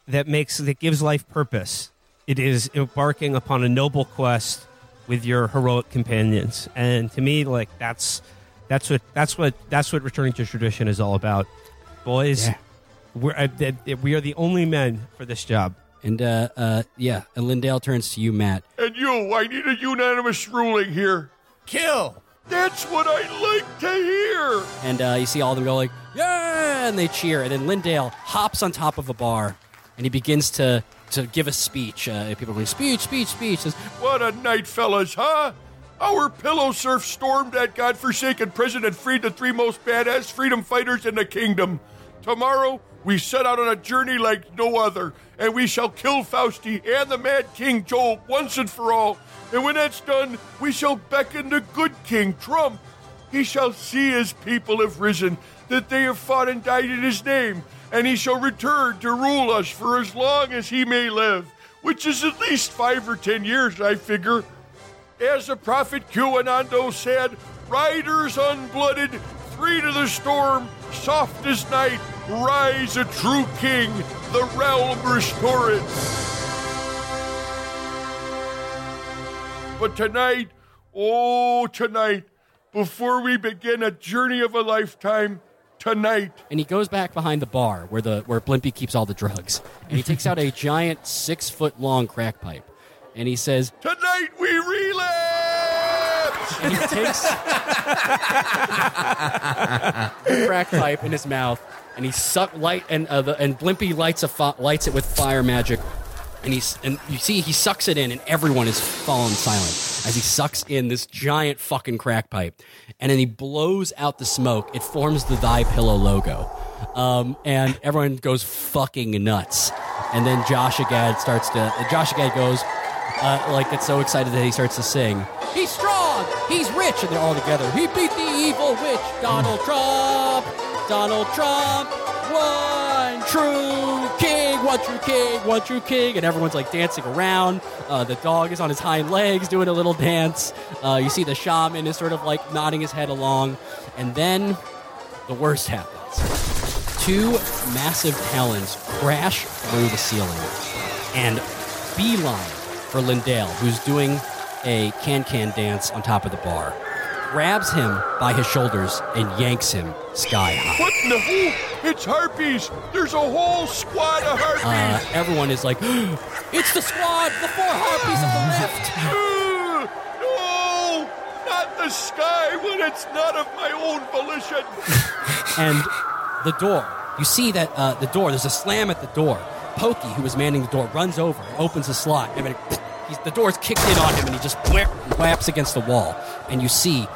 Speaker 5: that makes that gives life purpose, it is embarking upon a noble quest with your heroic companions. And to me, like that's that's what that's what that's what returning to tradition is all about, boys.
Speaker 2: Yeah.
Speaker 5: We're uh, th- th- we are the only men for this job.
Speaker 2: and uh, uh, yeah, and Lindale turns to you, Matt.
Speaker 4: And you, I need a unanimous ruling here.
Speaker 6: Kill!
Speaker 4: That's what I like to hear.
Speaker 2: And uh, you see all of them go like, yeah, and they cheer. And then Lindale hops on top of a bar, and he begins to to give a speech. Uh, people going, speech, speech, speech. Says,
Speaker 4: What a night, fellas, huh? Our pillow serf stormed that godforsaken prison and freed the three most badass freedom fighters in the kingdom. Tomorrow, we set out on a journey like no other, and we shall kill Fausti and the Mad King Job once and for all. And when that's done, we shall beckon the good King Trump. He shall see his people have risen, that they have fought and died in his name, and he shall return to rule us for as long as he may live, which is at least five or ten years, I figure. As the prophet QAnando said, riders unblooded, three to the storm, soft as night, rise a true king, the realm restored. But tonight, oh, tonight, before we begin a journey of a lifetime, tonight,
Speaker 2: and he goes back behind the bar where the where Blimpy keeps all the drugs, and he takes out a giant six foot long crack pipe, and he says,
Speaker 4: tonight we relapse!
Speaker 2: and he takes the crack pipe in his mouth, and he suck light and uh, the, and Blimpy lights a fi- lights it with fire magic, and he's and you see he sucks it in, and everyone is fallen silent as he sucks in this giant fucking crack pipe, and then he blows out the smoke. It forms the Thy Pillow logo, um, and everyone goes fucking nuts. And then Joshy Gad starts to Joshy Gad goes uh, like it's so excited that he starts to sing. He's strong. He's rich, and they're all together. He beat the evil witch, Donald Trump. Donald Trump one true king, one true king, one true king, and everyone's like dancing around. Uh, the dog is on his hind legs doing a little dance. Uh, you see the shaman is sort of like nodding his head along, and then the worst happens. Two massive talons crash through the ceiling and beeline for Lindale, who's doing a can-can dance on top of the bar. Grabs him by his shoulders and yanks him sky high.
Speaker 4: What in the? It's harpies. There's a whole squad of harpies.
Speaker 2: Uh, everyone is like, <gasps> "It's the squad! The four harpies of the left!" <gasps>
Speaker 4: No, not the sky when it's not of my own volition. <laughs>
Speaker 2: and the door. You see that uh, the door. There's a slam at the door. Pokey, who is manning the door, runs over and opens the slot. <laughs> He's, the door's kicked in on him, and he just whap, whaps against the wall. And you see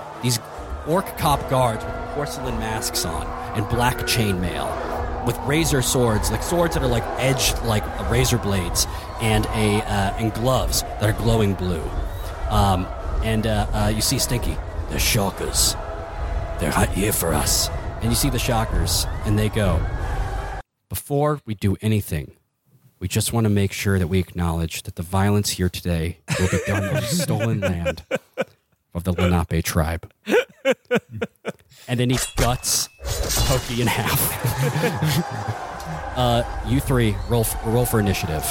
Speaker 2: orc cop guards with porcelain masks on and black chainmail, with razor swords, like swords that are like edged like razor blades, and a uh, and gloves that are glowing blue. Um, and uh, uh, you see Stinky. The Shockers. They're here for us. And you see the shockers, and they go, Before we do anything, we just want to make sure that we acknowledge that the violence here today will be done on stolen land of the Lenape tribe. and then he guts Pokey in half. uh, you three, roll, f- roll for initiative.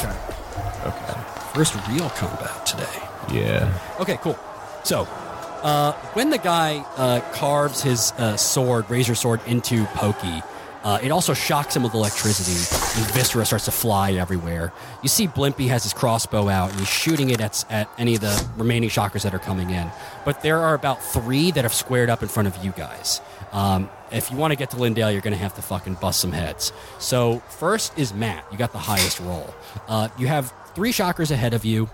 Speaker 5: Okay.
Speaker 2: First real combat today.
Speaker 5: Yeah.
Speaker 2: Okay, cool. So, uh, when the guy uh, carves his uh, sword, razor sword, into Pokey, uh, it also shocks him with electricity, and Viscera starts to fly everywhere. You see Blimpy has his crossbow out, and he's shooting it at, at any of the remaining shockers that are coming in. But there are about three that have squared up in front of you guys. Um, if you want to get to Lindale, you're going to have to fucking bust some heads. So, first is Matt. You got the highest roll. Uh, you have three shockers ahead of you.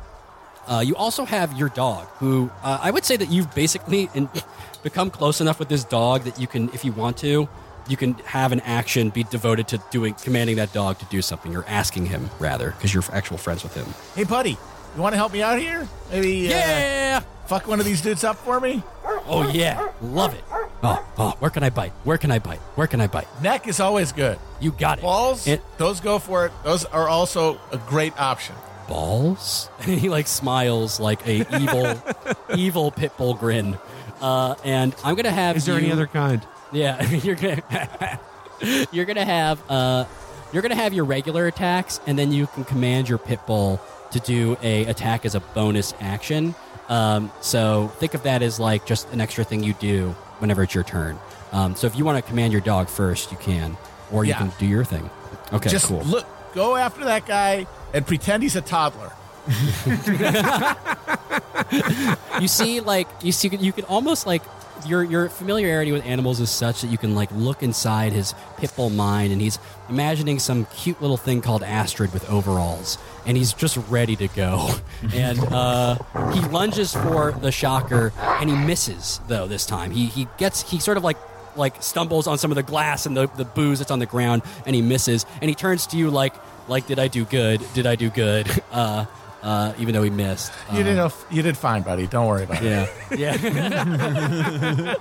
Speaker 2: Uh, you also have your dog, who uh, I would say that you've basically in, <laughs> become close enough with this dog that you can, if you want to, you can have an action be devoted to doing commanding that dog to do something or asking him rather because you're actual friends with him.
Speaker 6: Hey, buddy, you want to help me out here? Maybe uh,
Speaker 2: Yeah.
Speaker 6: fuck one of these dudes up for me?
Speaker 2: Oh yeah. Love it. Oh, oh. Where can I bite? Where can I bite? Where can I bite?
Speaker 6: Neck is always good.
Speaker 2: You got it.
Speaker 6: Balls,
Speaker 2: It-
Speaker 6: those go for it. Those are also a great option.
Speaker 2: balls <laughs> and he like smiles like a evil <laughs> evil pit bull grin uh, and i'm gonna have
Speaker 5: Is there
Speaker 2: you-
Speaker 5: any other kind?
Speaker 2: Yeah <laughs> you're gonna <laughs> you're gonna have uh you're gonna have your regular attacks and then you can command your pit bull to do a attack as a bonus action um, so think of that as like just an extra thing you do whenever it's your turn um, so if you want to command your dog first you can or you
Speaker 6: Yeah.
Speaker 2: can do your thing okay
Speaker 6: Just
Speaker 2: cool
Speaker 6: look, go after that guy and pretend he's a toddler. <laughs>
Speaker 2: you see like you see you can almost like your your familiarity with animals is such that you can like look inside his pit bull mind and he's imagining some cute little thing called Astrid with overalls and he's just ready to go. <laughs> And uh, he lunges for the shocker and he misses though this time. He he gets he sort of like like stumbles on some of the glass and the, the booze that's on the ground and he misses and he turns to you like like did I do good? Did I do good? <laughs> Uh, uh, even though he missed
Speaker 6: You
Speaker 2: Uh,
Speaker 6: did know, you did fine, buddy. Don't worry about it.
Speaker 2: yeah. <laughs> Yeah.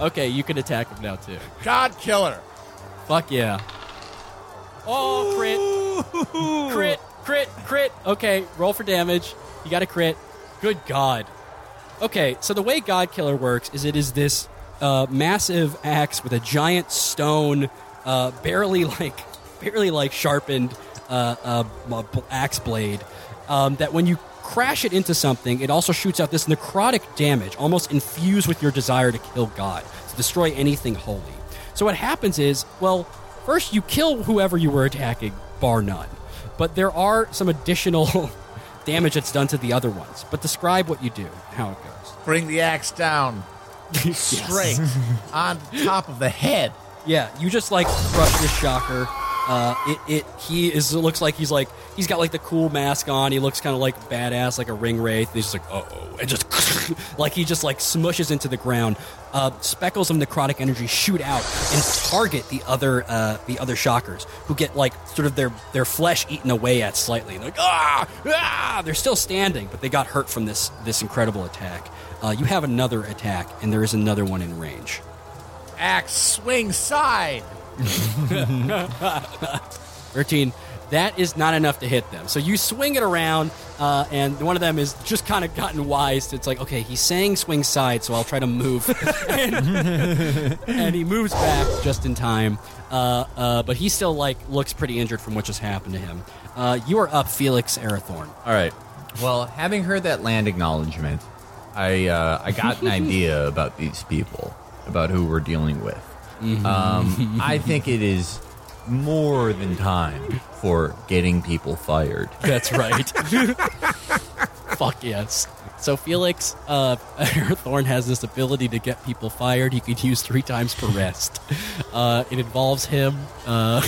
Speaker 2: <laughs> okay, you can attack him now too.
Speaker 6: God killer.
Speaker 2: Fuck yeah. Oh, crit. Crit, crit, crit. Okay, roll for damage. You got a crit. Good God. Okay, so the way God Killer works is it is this uh, massive axe with a giant stone, uh, barely like, barely like sharpened uh, uh, b- axe blade. Um, that when you crash it into something, it also shoots out this necrotic damage, almost infused with your desire to kill God, to destroy anything holy. So what happens is, well, first you kill whoever you were attacking, bar none. But there are some additional <laughs> damage that's done to the other ones. But describe what you do, how it goes.
Speaker 6: Bring the axe down <laughs> straight on top of the head.
Speaker 2: Yeah, you just like crush this shocker. Uh, it, it he is it looks like he's like he's got like the cool mask on. He looks kind of like badass, like a ring wraith. He's just like oh, and just <laughs> like he just like smushes into the ground. Uh, speckles of necrotic energy shoot out and target the other uh, the other shockers who get like sort of their their flesh eaten away at slightly. They're like ah ah, they're still standing, but they got hurt from this this incredible attack. Uh, you have another attack, and there is another one in range.
Speaker 6: Axe swing side. <laughs>
Speaker 2: 13. That is not enough to hit them. So you swing it around, uh, and one of them has just kind of gotten wise. It's like, okay, he's saying swing side, so I'll try to move. <laughs> and, and he moves back just in time. Uh, uh, but he still like looks pretty injured from what just happened to him. Uh, you are up, Felix Arathorn.
Speaker 3: All right. Well, having heard that land acknowledgement, I uh, I got an <laughs> idea about these people, about who we're dealing with. Um, <laughs> I think it is more than time for getting people fired. <laughs>
Speaker 2: That's right. <laughs> Fuck yes. So Felix uh, Thorn has this ability to get people fired. He could use three times per rest. Uh, it involves him uh,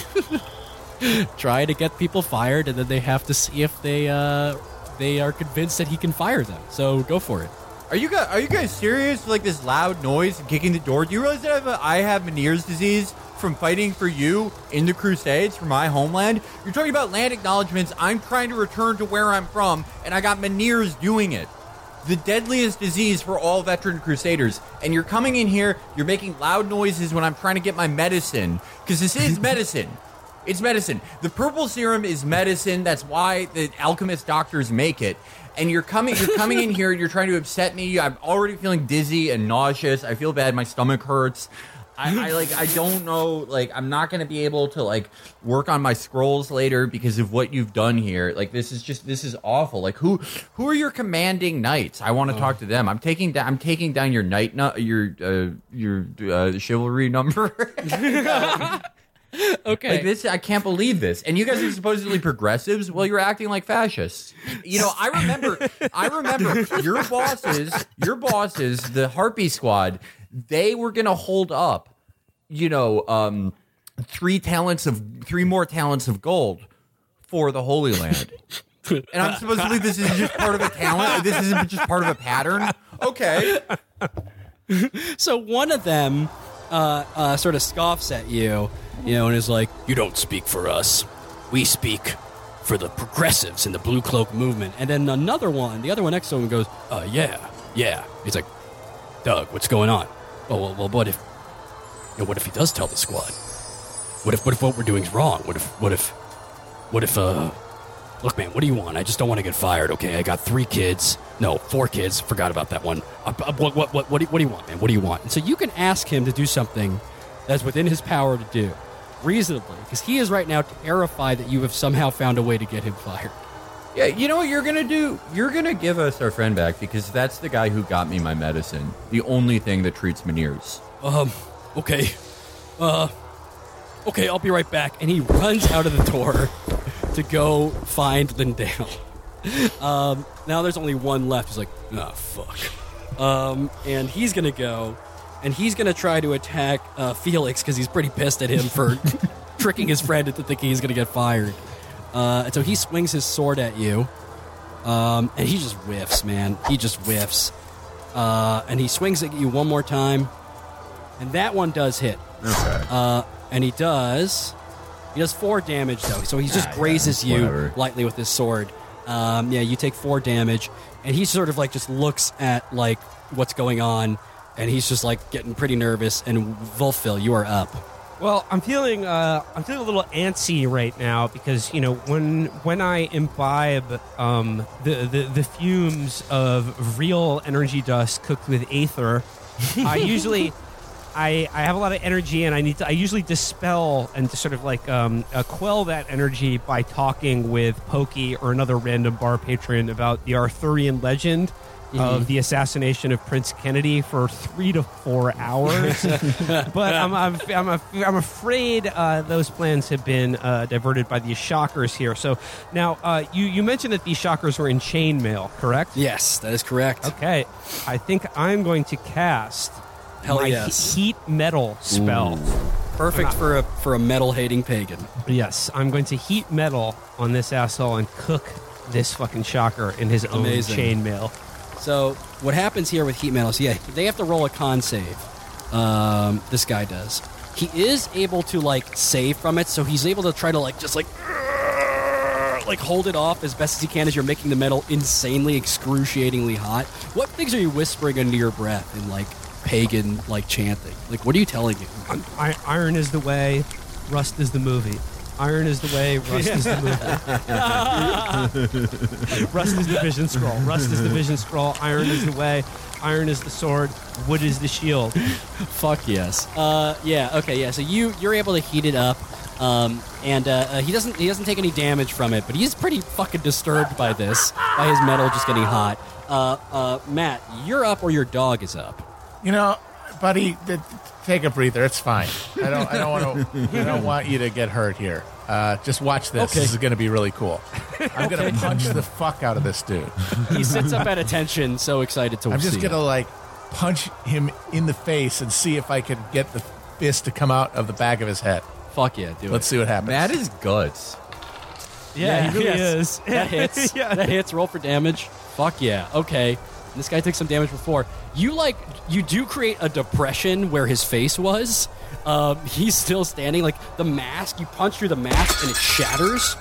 Speaker 2: trying to get people fired, and then they have to see if they uh, they are convinced that he can fire them. So go for it.
Speaker 3: Are you guys are you guys serious? Like this loud noise and kicking the door? Do you realize that I have, a, I have Meniere's disease from fighting for you in the Crusades for my homeland? You're talking about land acknowledgments. I'm trying to return to where I'm from, and I got Meniere's doing it. The deadliest disease for all veteran Crusaders. And you're coming in here, you're making loud noises when I'm trying to get my medicine. Because this is <laughs> medicine. It's medicine. The purple serum is medicine. That's why the alchemist doctors make it. And you're coming you're coming in here, you're trying to upset me. I'm already feeling dizzy and nauseous. I feel bad, my stomach hurts. I, I like I don't know like I'm not gonna be able to like work on my scrolls later because of what you've done here. Like this is just this is awful. Like who who are your commanding knights? I want to talk to them. I'm taking down I'm taking down your knight nu- your uh, your uh, chivalry number. <laughs> <laughs> <laughs>
Speaker 2: Okay.
Speaker 3: Like this, I can't believe this. And you guys are supposedly progressives. Well, you're acting like fascists. You know, I remember, I remember your bosses, your bosses, the Harpy Squad. They were gonna hold up, you know, um, three talents of three more talents of gold for the Holy Land. And I'm supposed to believe this is just part of a talent. This isn't just part of a pattern. Okay.
Speaker 2: So one of them uh, uh, sort of scoffs at you, you know, and is like, "You don't speak for us. We speak for the progressives in the Blue Cloak movement." And then another one, the other one next to him, goes, "Uh, yeah, yeah." He's like, "Doug, what's going on?" Oh, well, well, what if, you know, what if he does tell the squad? What if, what if what we're doing is wrong? What if, what if, what if, uh, Look, man, what do you want? I just don't want to get fired, okay? I got three kids. No, four kids. Forgot about that one. Uh, uh, what, what, what, what, do, what do you want, man? What do you want? And so you can ask him to do something that's within his power to do, reasonably, because he is right now terrified that you have somehow found a way to get him fired.
Speaker 3: Yeah, you know what you're gonna do? You're gonna give us our friend back because that's the guy who got me my medicine. The only thing that treats Meniere's.
Speaker 2: Um, okay. Uh, okay, I'll be right back. And he runs out of the door <laughs> to go find Lindale. <laughs> Um, now there's only one left. He's like, ah, fuck. Um, and he's gonna go, and he's gonna try to attack uh, Felix because he's pretty pissed at him for <laughs> tricking his friend into thinking he's gonna get fired. Uh, and so he swings his sword at you, um, and he just whiffs, man. He just whiffs. Uh, and he swings at you one more time, and that one does hit.
Speaker 3: Okay.
Speaker 2: Uh, and he does. He does four damage though, so he just grazes you
Speaker 3: whatever.
Speaker 2: lightly with his sword. Um, yeah, you take four damage, and he sort of like just looks at like what's going on, and he's just like getting pretty nervous. And Volfil, you are up.
Speaker 5: Well, I'm feeling uh, I'm feeling a little antsy right now because you know when when I imbibe um, the, the the fumes of real energy dust cooked with aether, I <laughs> usually I I have a lot of energy and I need to I usually dispel and to sort of like um, uh, quell that energy by talking with Pokey or another random bar patron about the Arthurian legend. Of the assassination of Prince Kennedy for three to four hours, <laughs> but I'm I'm I'm, I'm afraid uh, those plans have been uh, diverted by these shockers here. So now uh, you you mentioned that these shockers were in chainmail, correct?
Speaker 2: Yes, that is correct.
Speaker 5: Okay, I think I'm going to cast
Speaker 2: Hell
Speaker 5: my
Speaker 2: yes.
Speaker 5: he- heat metal spell.
Speaker 2: Perfect for a for a metal hating pagan.
Speaker 5: Yes, I'm going to heat metal on this asshole and cook this fucking shocker in his own chainmail.
Speaker 2: So what happens here with heat metal is yeah, they have to roll a con save. Um, this guy does. He is able to like save from it, so he's able to try to like just like <laughs> like hold it off as best as he can as you're making the metal insanely excruciatingly hot. What things are you whispering under your breath and like pagan like chanting? Like what are you telling you?
Speaker 5: I- iron is the way. Rust is the movie. Iron is the way. Rust is the movie. <laughs> Rust is the vision scroll. Rust is the vision scroll. Iron is the way. Iron is the sword. Wood is the shield.
Speaker 2: Fuck yes. Uh, yeah. Okay. Yeah. So you you're able to heat it up, um, and uh, uh, he doesn't he doesn't take any damage from it, but he's pretty fucking disturbed by this, by his metal just getting hot. Uh, uh, Matt, you're up or your dog is up.
Speaker 6: You know, buddy, th- take a breather. It's fine. I don't. I don't want to. I don't <laughs> want you to get hurt here. Uh, just watch this.
Speaker 2: Okay.
Speaker 6: This is going to be really cool. I'm going to punch the fuck out of this dude.
Speaker 2: He sits up at attention, so excited to
Speaker 6: I'm just going to like punch him in the face and see if I can get the fist to come out of the back of his head.
Speaker 2: Fuck yeah, do
Speaker 6: Let's
Speaker 2: it.
Speaker 6: see what happens.
Speaker 3: That is guts.
Speaker 5: Yeah, he really
Speaker 2: yes.
Speaker 5: is. <laughs>
Speaker 2: That hits. <laughs>
Speaker 5: Yeah.
Speaker 2: That hits. Roll for damage. Fuck yeah. Okay. This guy took some damage before. You like you do create a depression where his face was. Um, he's still standing. Like the mask, you punch through the mask and it shatters.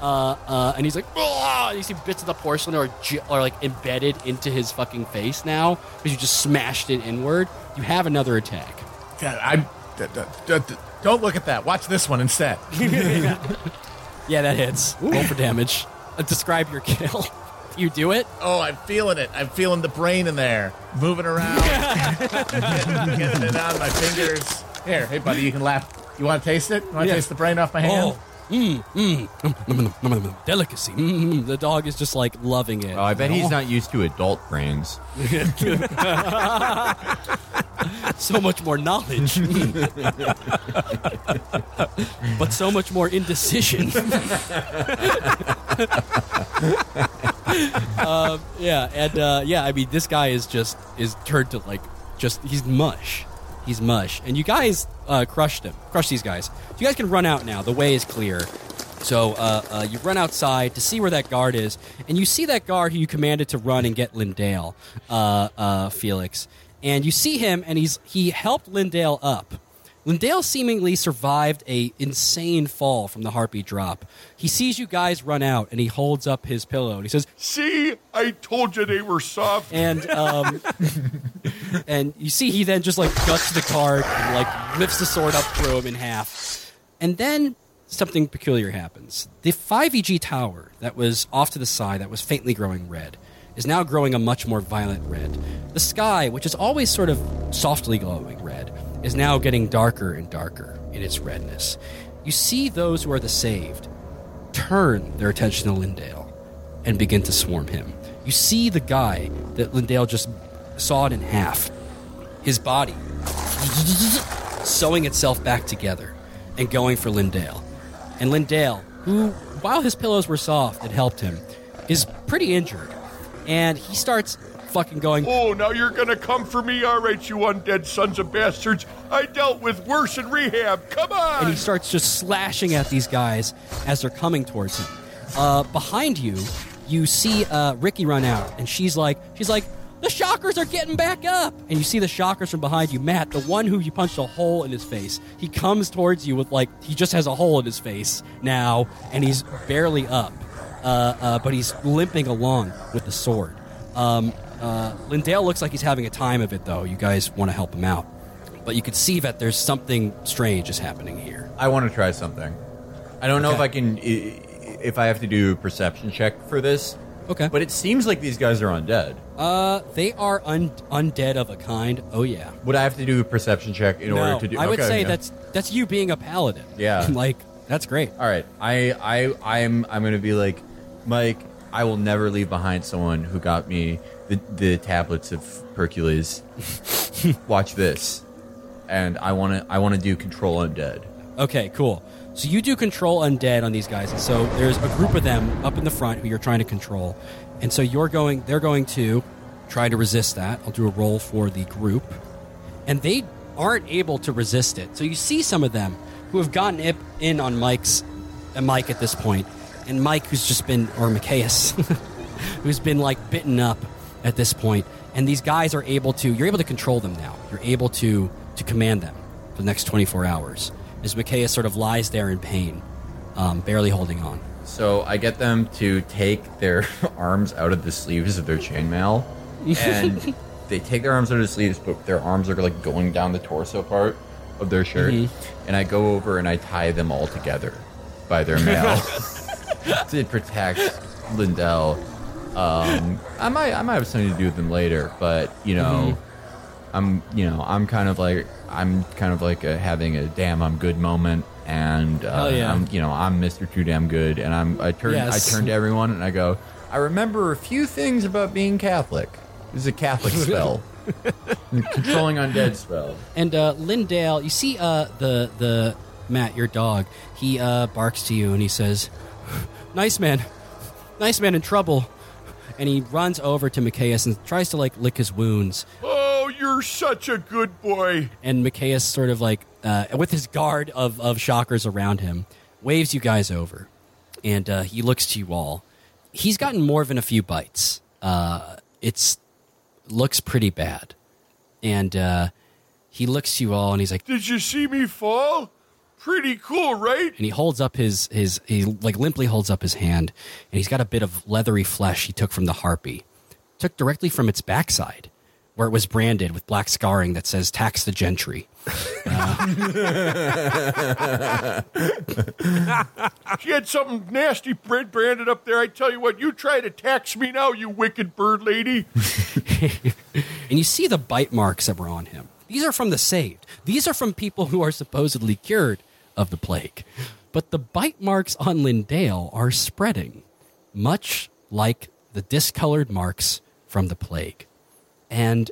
Speaker 2: Uh, uh, and he's like, and you see bits of the porcelain are, j- are like embedded into his fucking face now because you just smashed it inward. You have another attack.
Speaker 6: Yeah, I'm. d- d- d- d- don't look at that. Watch this one instead. <laughs>
Speaker 2: Yeah, that hits. Roll for damage. Uh, describe your kill. You do it.
Speaker 6: Oh, I'm feeling it. I'm feeling the brain in there, moving around, getting, <laughs> getting it on my fingers. Here, hey, buddy, you can laugh. You want to taste it? You want to
Speaker 2: Yeah.
Speaker 6: taste the brain off my hand?
Speaker 2: Oh, mm, mm, mm, mm, mm, mm, delicacy. Mm, mm. The dog is just like loving it.
Speaker 3: Oh, I bet he's not used to adult brains. <laughs>
Speaker 2: so much more knowledge, <laughs> but so much more indecision. Um, yeah, and uh, yeah, I mean, this guy is just is turned to like just he's mush. He's mush, and you guys uh, crushed him. Crushed these guys. So you guys can run out now. The way is clear. So uh, uh, you run outside to see where that guard is, and you see that guard who you commanded to run and get Lindale, uh, uh, Felix. And you see him, and he's he helped Lindale up. Lindale seemingly survived a insane fall from the harpy drop. He sees you guys run out, and he holds up his pillow, and he says,
Speaker 4: See, I told you they were soft.
Speaker 2: and um, <laughs> and you see he then just like guts the card and like lifts the sword up through him in half, and then something peculiar happens. The five EG tower that was off to the side, that was faintly growing red, is now growing a much more violent red. The sky, which is always sort of softly glowing red, is now getting darker and darker in its redness. You see those who are the saved turn their attention to Lindale and begin to swarm him. You see the guy that Lindale just sawed in half, his body <laughs> sewing itself back together and going for Lindale. And Lindale, who, while his pillows were soft, it helped him, is pretty injured. And he starts fucking going,
Speaker 4: Oh, now you're gonna come for me? All right, you undead sons of bastards. I dealt with worse in rehab. Come on!
Speaker 2: and he starts just slashing at these guys as they're coming towards him. Uh, behind you, you see uh, Ricky run out, and she's like, she's like, the shockers are getting back up, and you see the shockers from behind you. Matt, the one who you punched a hole in his face, he comes towards you with like he just has a hole in his face now, and he's barely up, uh, uh, but he's limping along with the sword. Um, uh, Lindale looks like he's having a time of it, though. You guys want to help him out, but you can see that there's something strange is happening here.
Speaker 3: I want to try something. I don't know if
Speaker 2: Okay.
Speaker 3: I can, if I have to do a perception check for this.
Speaker 2: Okay.
Speaker 3: But it seems like these guys are undead.
Speaker 2: Uh, they are un- undead of a kind. Oh yeah.
Speaker 3: Would I have to do a perception check in
Speaker 2: no,
Speaker 3: order to do?
Speaker 2: I would
Speaker 3: okay,
Speaker 2: say
Speaker 3: yeah.
Speaker 2: that's that's you being a paladin.
Speaker 3: Yeah. <laughs>
Speaker 2: like that's great.
Speaker 3: All right, I I I'm I'm gonna be like, Mike. I will never leave behind someone who got me the the tablets of Hercules. <laughs> Watch this, and I want to I want to do control undead.
Speaker 2: Okay, cool. So you do control undead on these guys, and so there's a group of them up in the front who you're trying to control, and so you're going. They're going to try to resist that. I'll do a roll for the group, and they aren't able to resist it. So you see some of them who have gotten ip- in on Mike's uh, Mike at this point, and Mike who's just been or Micaeus, <laughs> who's been like bitten up at this point, and these guys are able to. You're able to control them now. You're able to to command them for the next 24 hours. As Micaeus sort of lies there in pain, um, barely holding on.
Speaker 3: So I get them to take their <laughs> arms out of the sleeves of their chainmail, and <laughs> they take their arms out of the sleeves, but their arms are like going down the torso part, of their shirt, and I go over and I tie them all together by their male <laughs> to protect Lindale. Um, I might I might have something to do with them later, but you know, I'm you know I'm kind of like I'm kind of like a, having a damn I'm good moment, and uh,
Speaker 2: yeah.
Speaker 3: I'm you know I'm Mr. Too Damn Good, and I'm I turn
Speaker 2: Yes.
Speaker 3: I turn to everyone and I go I remember a few things about being Catholic. This is a Catholic <laughs> spell, controlling undead spell.
Speaker 2: And uh, Lindale, you see uh, the the Matt, your dog. He uh, barks to you and he says, "Nice man, nice man in trouble." And he runs over to Micaeus and tries to like lick his wounds.
Speaker 4: Oh, you're such a good boy.
Speaker 2: And Micaeus sort of like uh, with his guard of of shockers around him, waves you guys over, and uh, he looks to you all. He's gotten more than a few bites. Uh, it's looks pretty bad, and uh, he looks to you all and he's like.
Speaker 4: Did you see me fall? Pretty cool, right?
Speaker 2: and he holds up his his he like limply holds up his hand and he's got a bit of leathery flesh he took from the harpy took directly from its backside where it was branded with black scarring that says tax the gentry uh, <laughs>
Speaker 4: She had something nasty brand- branded up there. I tell you what, you try to tax me now, you wicked bird lady. <laughs>
Speaker 2: and you see the bite marks that were on him these are from the saved these are from people who are supposedly cured of the plague but the bite marks on lindale are spreading much like the discolored marks from the plague and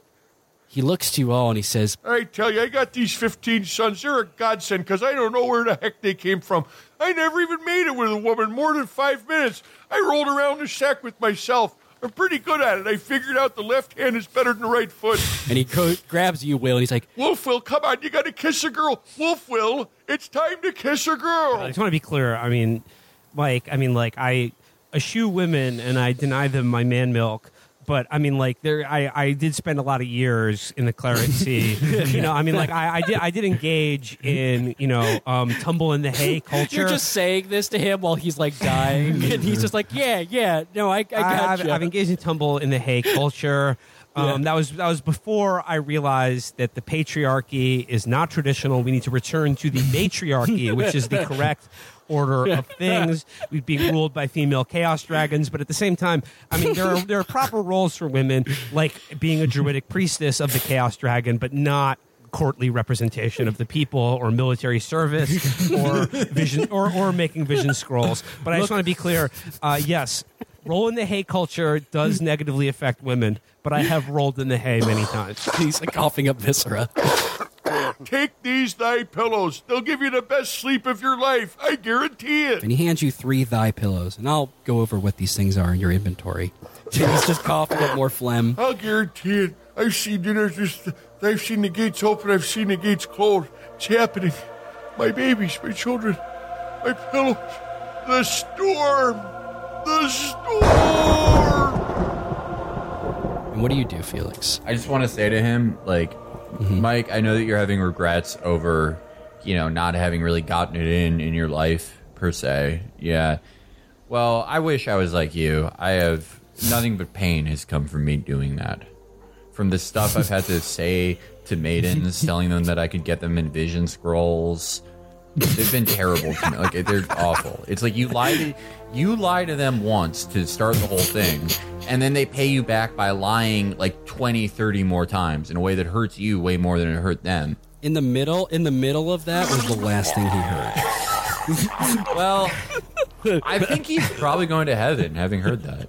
Speaker 2: he looks to you all and he says
Speaker 4: I tell you, I got these 15 sons. They're a godsend because I don't know where the heck they came from. I never even made it with a woman more than five minutes. I rolled around the shack with myself. I'm pretty good at it. I figured out the left hand is better than the right foot.
Speaker 2: and he co- grabs you, Will, and he's like,
Speaker 4: Wolf Will, come on, you gotta kiss a girl. Wolf Will, it's time to kiss a
Speaker 5: I
Speaker 4: girl.
Speaker 5: I just want to be clear. I mean, like, I mean, like, I eschew women and I deny them my man milk. But I mean, like, there, I, I did spend a lot of years in the Claret Sea. <laughs> you know, I mean, like, I, I did, I did engage in, you know, um, tumble in the hay <laughs> culture.
Speaker 2: You're just saying this to him while he's like dying, and he's just like, yeah, yeah, no, I, I
Speaker 5: I,
Speaker 2: got
Speaker 5: have
Speaker 2: you.
Speaker 5: I've engaged in tumble in the hay culture. Um, That was that was before I realized that the patriarchy is not traditional. We need to return to the matriarchy, <laughs> which is the correct order of things. We'd be ruled by female chaos dragons, but at the same time, I mean, there are there are proper roles for women, like being a druidic priestess of the chaos dragon, but not courtly representation of the people or military service or vision or, or making vision scrolls but i just want to be clear uh, yes roll in the hay culture does <laughs> negatively affect women but i have rolled in the hay many <laughs> times
Speaker 2: he's like coughing up viscera.
Speaker 4: Take these thy pillows. They'll give you the best sleep of your life. I guarantee it.
Speaker 2: And he hands you three thigh pillows, and I'll go over what these things are in your inventory. <laughs> he's just coughing up more phlegm.
Speaker 4: I'll guarantee it. I've seen dinners just I've seen the gates open, I've seen the gates closed. It's happening. My babies, my children, my pillows. The storm. The storm.
Speaker 2: And what do you do, Felix?
Speaker 3: I just want to say to him, like, mm-hmm. Mike, I know that you're having regrets over, you know, not having really gotten it in in your life per se. Yeah. Well, I wish I was like you. I have nothing but pain has come from me doing that. From the stuff I've had to <laughs> say to maidens, telling them that I could get them in vision scrolls. They've been terrible to me. Like they're awful. It's like you lie to you lie to them once to start the whole thing, and then they pay you back by lying like 20, 30 more times in a way that hurts you way more than it hurt them.
Speaker 2: In the middle, in the middle of that was the last thing he heard. <laughs>
Speaker 3: Well, I think he's probably going to heaven having heard that.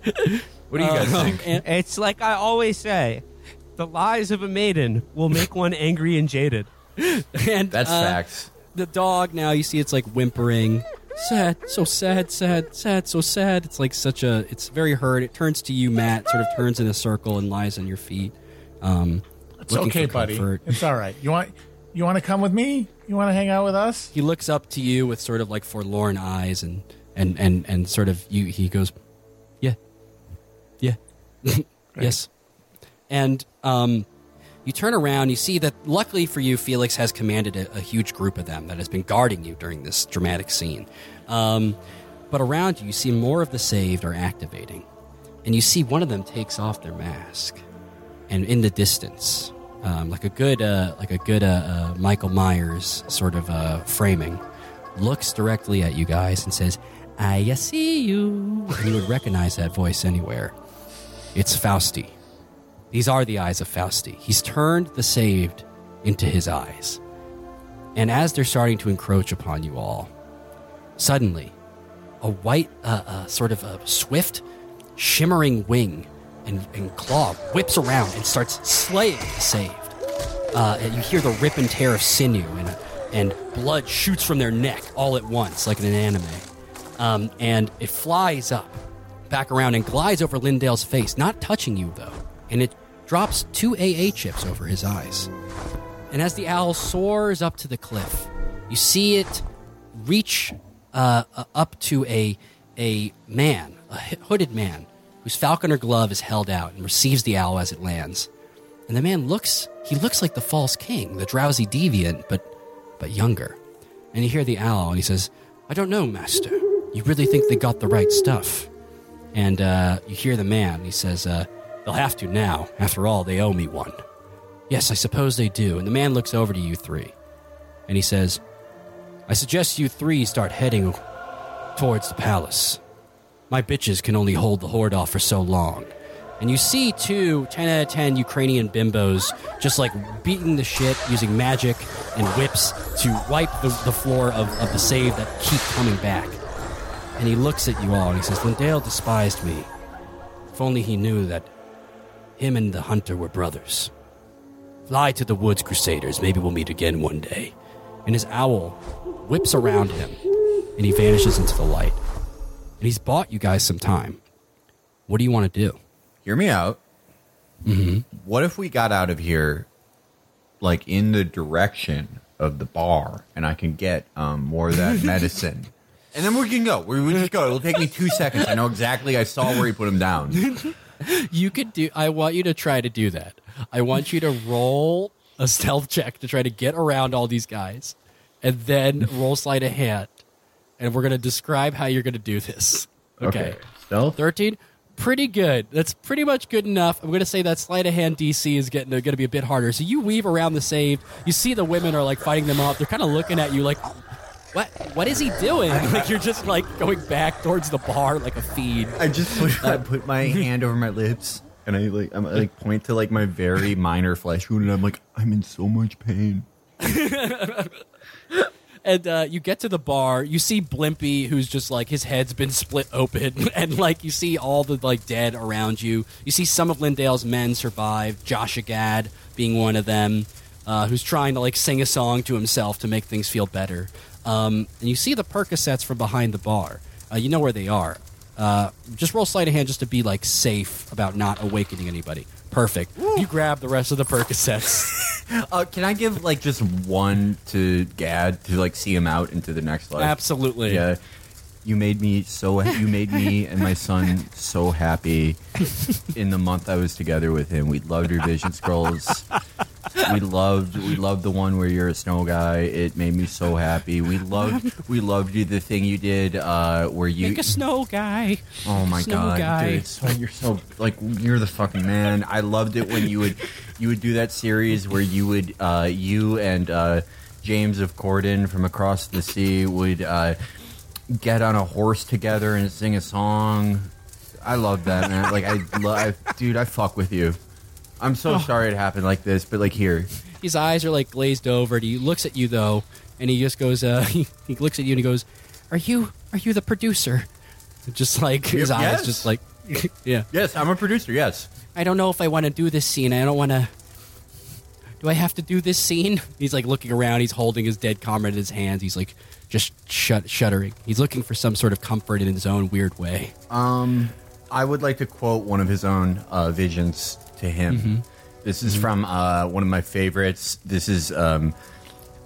Speaker 3: What do you guys think?
Speaker 2: And
Speaker 5: it's like i always say the lies of a maiden will make one angry and jaded <laughs>
Speaker 2: and
Speaker 3: That's
Speaker 2: uh,
Speaker 3: facts.
Speaker 2: The dog now you see it's like whimpering sad so sad sad sad so sad it's like such a it's very hurt it turns to you matt sort of turns in a circle and lies on your feet um
Speaker 6: It's okay, buddy.
Speaker 2: comfort.
Speaker 6: It's all right. You want you want to come with me? You want to hang out with us?
Speaker 2: he looks up to you with sort of like forlorn eyes and and and and sort of you he goes yeah yeah <laughs> yes and um you turn around you see that luckily for you felix has commanded a, a huge group of them that has been guarding you during this dramatic scene um, but around you you see more of the saved are activating and you see one of them takes off their mask and in the distance um, like a good, uh, like a good uh, uh, Michael Myers sort of uh, framing, looks directly at you guys and says, "I see you." And you would recognize that voice anywhere. It's Fausti. These are the eyes of Fausti. He's turned the saved into his eyes. And as they're starting to encroach upon you all, suddenly, a white, uh, uh, sort of a swift, shimmering wing and, and claw whips around and starts slaying the saved. Uh, and you hear the rip and tear of sinew, and, and blood shoots from their neck all at once, like in an anime. Um, and it flies up, back around, and glides over Lindale's face, not touching you, though. And it drops two AA chips over his eyes. And as the owl soars up to the cliff, you see it reach uh, up to a a man, a hooded man, whose falconer glove is held out and receives the owl as it lands. And the man looks he looks like the false king, the drowsy deviant, but but younger. And you hear the owl, and he says, "I don't know, master. You really think they got the right stuff?" And uh, you hear the man. He says, uh, "They'll have to now. After all, they owe me one." Yes, I suppose they do. And the man looks over to you three, and he says, I suggest you three start heading towards the palace. My bitches can only hold the horde off for so long. And you see two 10 out of 10 Ukrainian bimbos just like beating the shit using magic and whips to wipe the, the floor of, of the save that keep coming back. And he looks at you all and he says, Lindale despised me. If only he knew that him and the hunter were brothers. Fly to the woods, Crusaders. Maybe we'll meet again one day. And his owl whips around him and he vanishes into the light. And he's bought you guys some time. What do you want to do?
Speaker 3: Hear me out. Mm-hmm. What if we got out of here, like in the direction of the bar, and I can get um, more of that <laughs> medicine, and then we can go. We, we just go. It'll take me two seconds. I know exactly. I saw where he put him down. <laughs>
Speaker 2: You could do. I want you to try to do that. I want you to roll a stealth check to try to get around all these guys, and then roll sleight of hand. And we're going to describe how you're going to do this. Okay.
Speaker 3: Stealth.
Speaker 2: 13 pretty good that's pretty much good enough i'm going to say that sleight of hand dc is getting going to be a bit harder so you weave around the save you see the women are like fighting them off they're kind of looking at you like what what is he doing? <laughs> Like you're just like going back towards the bar like a feed
Speaker 3: I just put, I put my <laughs> hand over my lips and I like I'm like point to like my very <laughs> minor flesh wound and I'm like I'm in so much pain.
Speaker 2: and uh, you get to the bar you see blimpy who's just like his head's been split open and like you see all the like dead around you. You see some of lindale's men survive Joshy Gad being one of them uh, who's trying to like sing a song to himself to make things feel better um, and you see the percocets from behind the bar uh, you know where they are uh, just roll sleight of hand just to be like safe about not awakening anybody perfect you grab the rest of the percocets <laughs>
Speaker 3: Uh, can I give like just one to Gad to like see him out into the next life?
Speaker 2: absolutely
Speaker 3: Yeah. You made me so you made me and my son so happy <laughs> in the month I was together with him. We loved revision scrolls. We loved we loved the one where you're a snow guy. It made me so happy. We loved we loved you the thing you did uh where you
Speaker 2: make a snow guy
Speaker 3: Oh my
Speaker 2: Snow
Speaker 3: god,
Speaker 2: guy.
Speaker 3: dude! So you're so like you're the fucking man. I loved it when you would you would do that series where you would uh, you and uh, James of Corden from across the sea would uh, get on a horse together and sing a song. I love that man. Like I, lo- I dude, I fuck with you. I'm so sorry it happened like this, but like here,
Speaker 2: his eyes are like glazed over and he looks at you though and he just goes uh <laughs> he, he looks at you and he goes are you are you the producer? Just like his
Speaker 3: Yep,
Speaker 2: eyes
Speaker 3: yes.
Speaker 2: just like <laughs> yeah.
Speaker 3: Yes, I'm a producer. Yes,
Speaker 2: i don't know if i want to do this scene. I don't want to do i have to do this scene? <laughs> He's like looking around. He's holding his dead comrade in his hands. He's like just shut, shuddering. He's looking for some sort of comfort in his own weird way.
Speaker 3: Um, I would like to quote one of his own uh, visions to him. This is from uh, one of my favorites. This is um,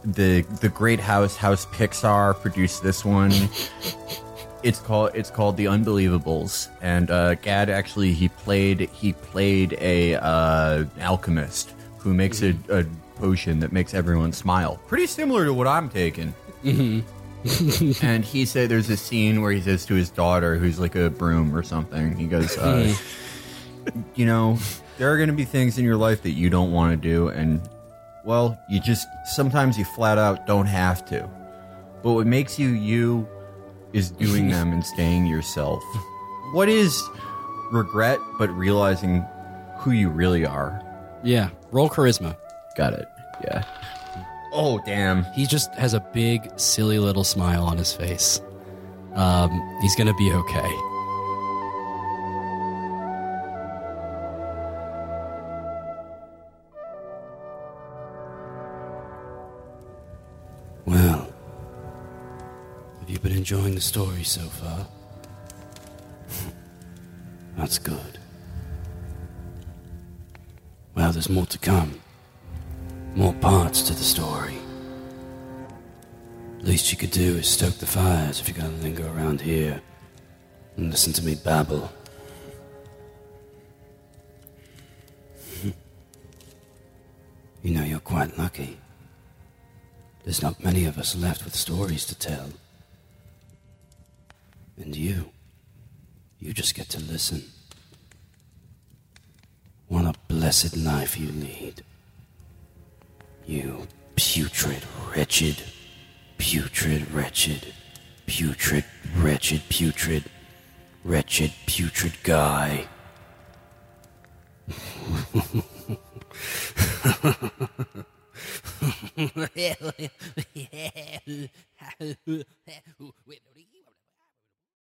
Speaker 3: the the Great House House Pixar produced this one. <laughs> It's called it's called The Unbelievables, and uh, Gad actually he played he played a uh, alchemist who makes a, a potion that makes everyone smile. Pretty similar to what I'm taking. <laughs> and he said there's a scene where he says to his daughter, who's like a broom or something, he goes, uh, "You know, there are going to be things in your life that you don't want to do, and well, you just sometimes you flat out don't have to. But what makes you you is doing them and staying yourself. <laughs> What is regret, but realizing who you really are?
Speaker 2: Yeah, roll charisma.
Speaker 3: Got it. Yeah. Oh damn.
Speaker 2: He just has a big, silly little smile on his face. Um, he's gonna be okay.
Speaker 1: Well, have you been enjoying the story so far? <laughs> That's good. Well, there's more to come. More parts to the story. Least you could do is stoke the fires if you're gonna linger around here and listen to me babble. <laughs> You know, you're quite lucky. There's not many of us left with stories to tell. And you, you just get to listen. What a blessed life you lead. You putrid, wretched, putrid, wretched, putrid, wretched, putrid, wretched, putrid guy. <laughs> <laughs> yeah. <laughs> <laughs>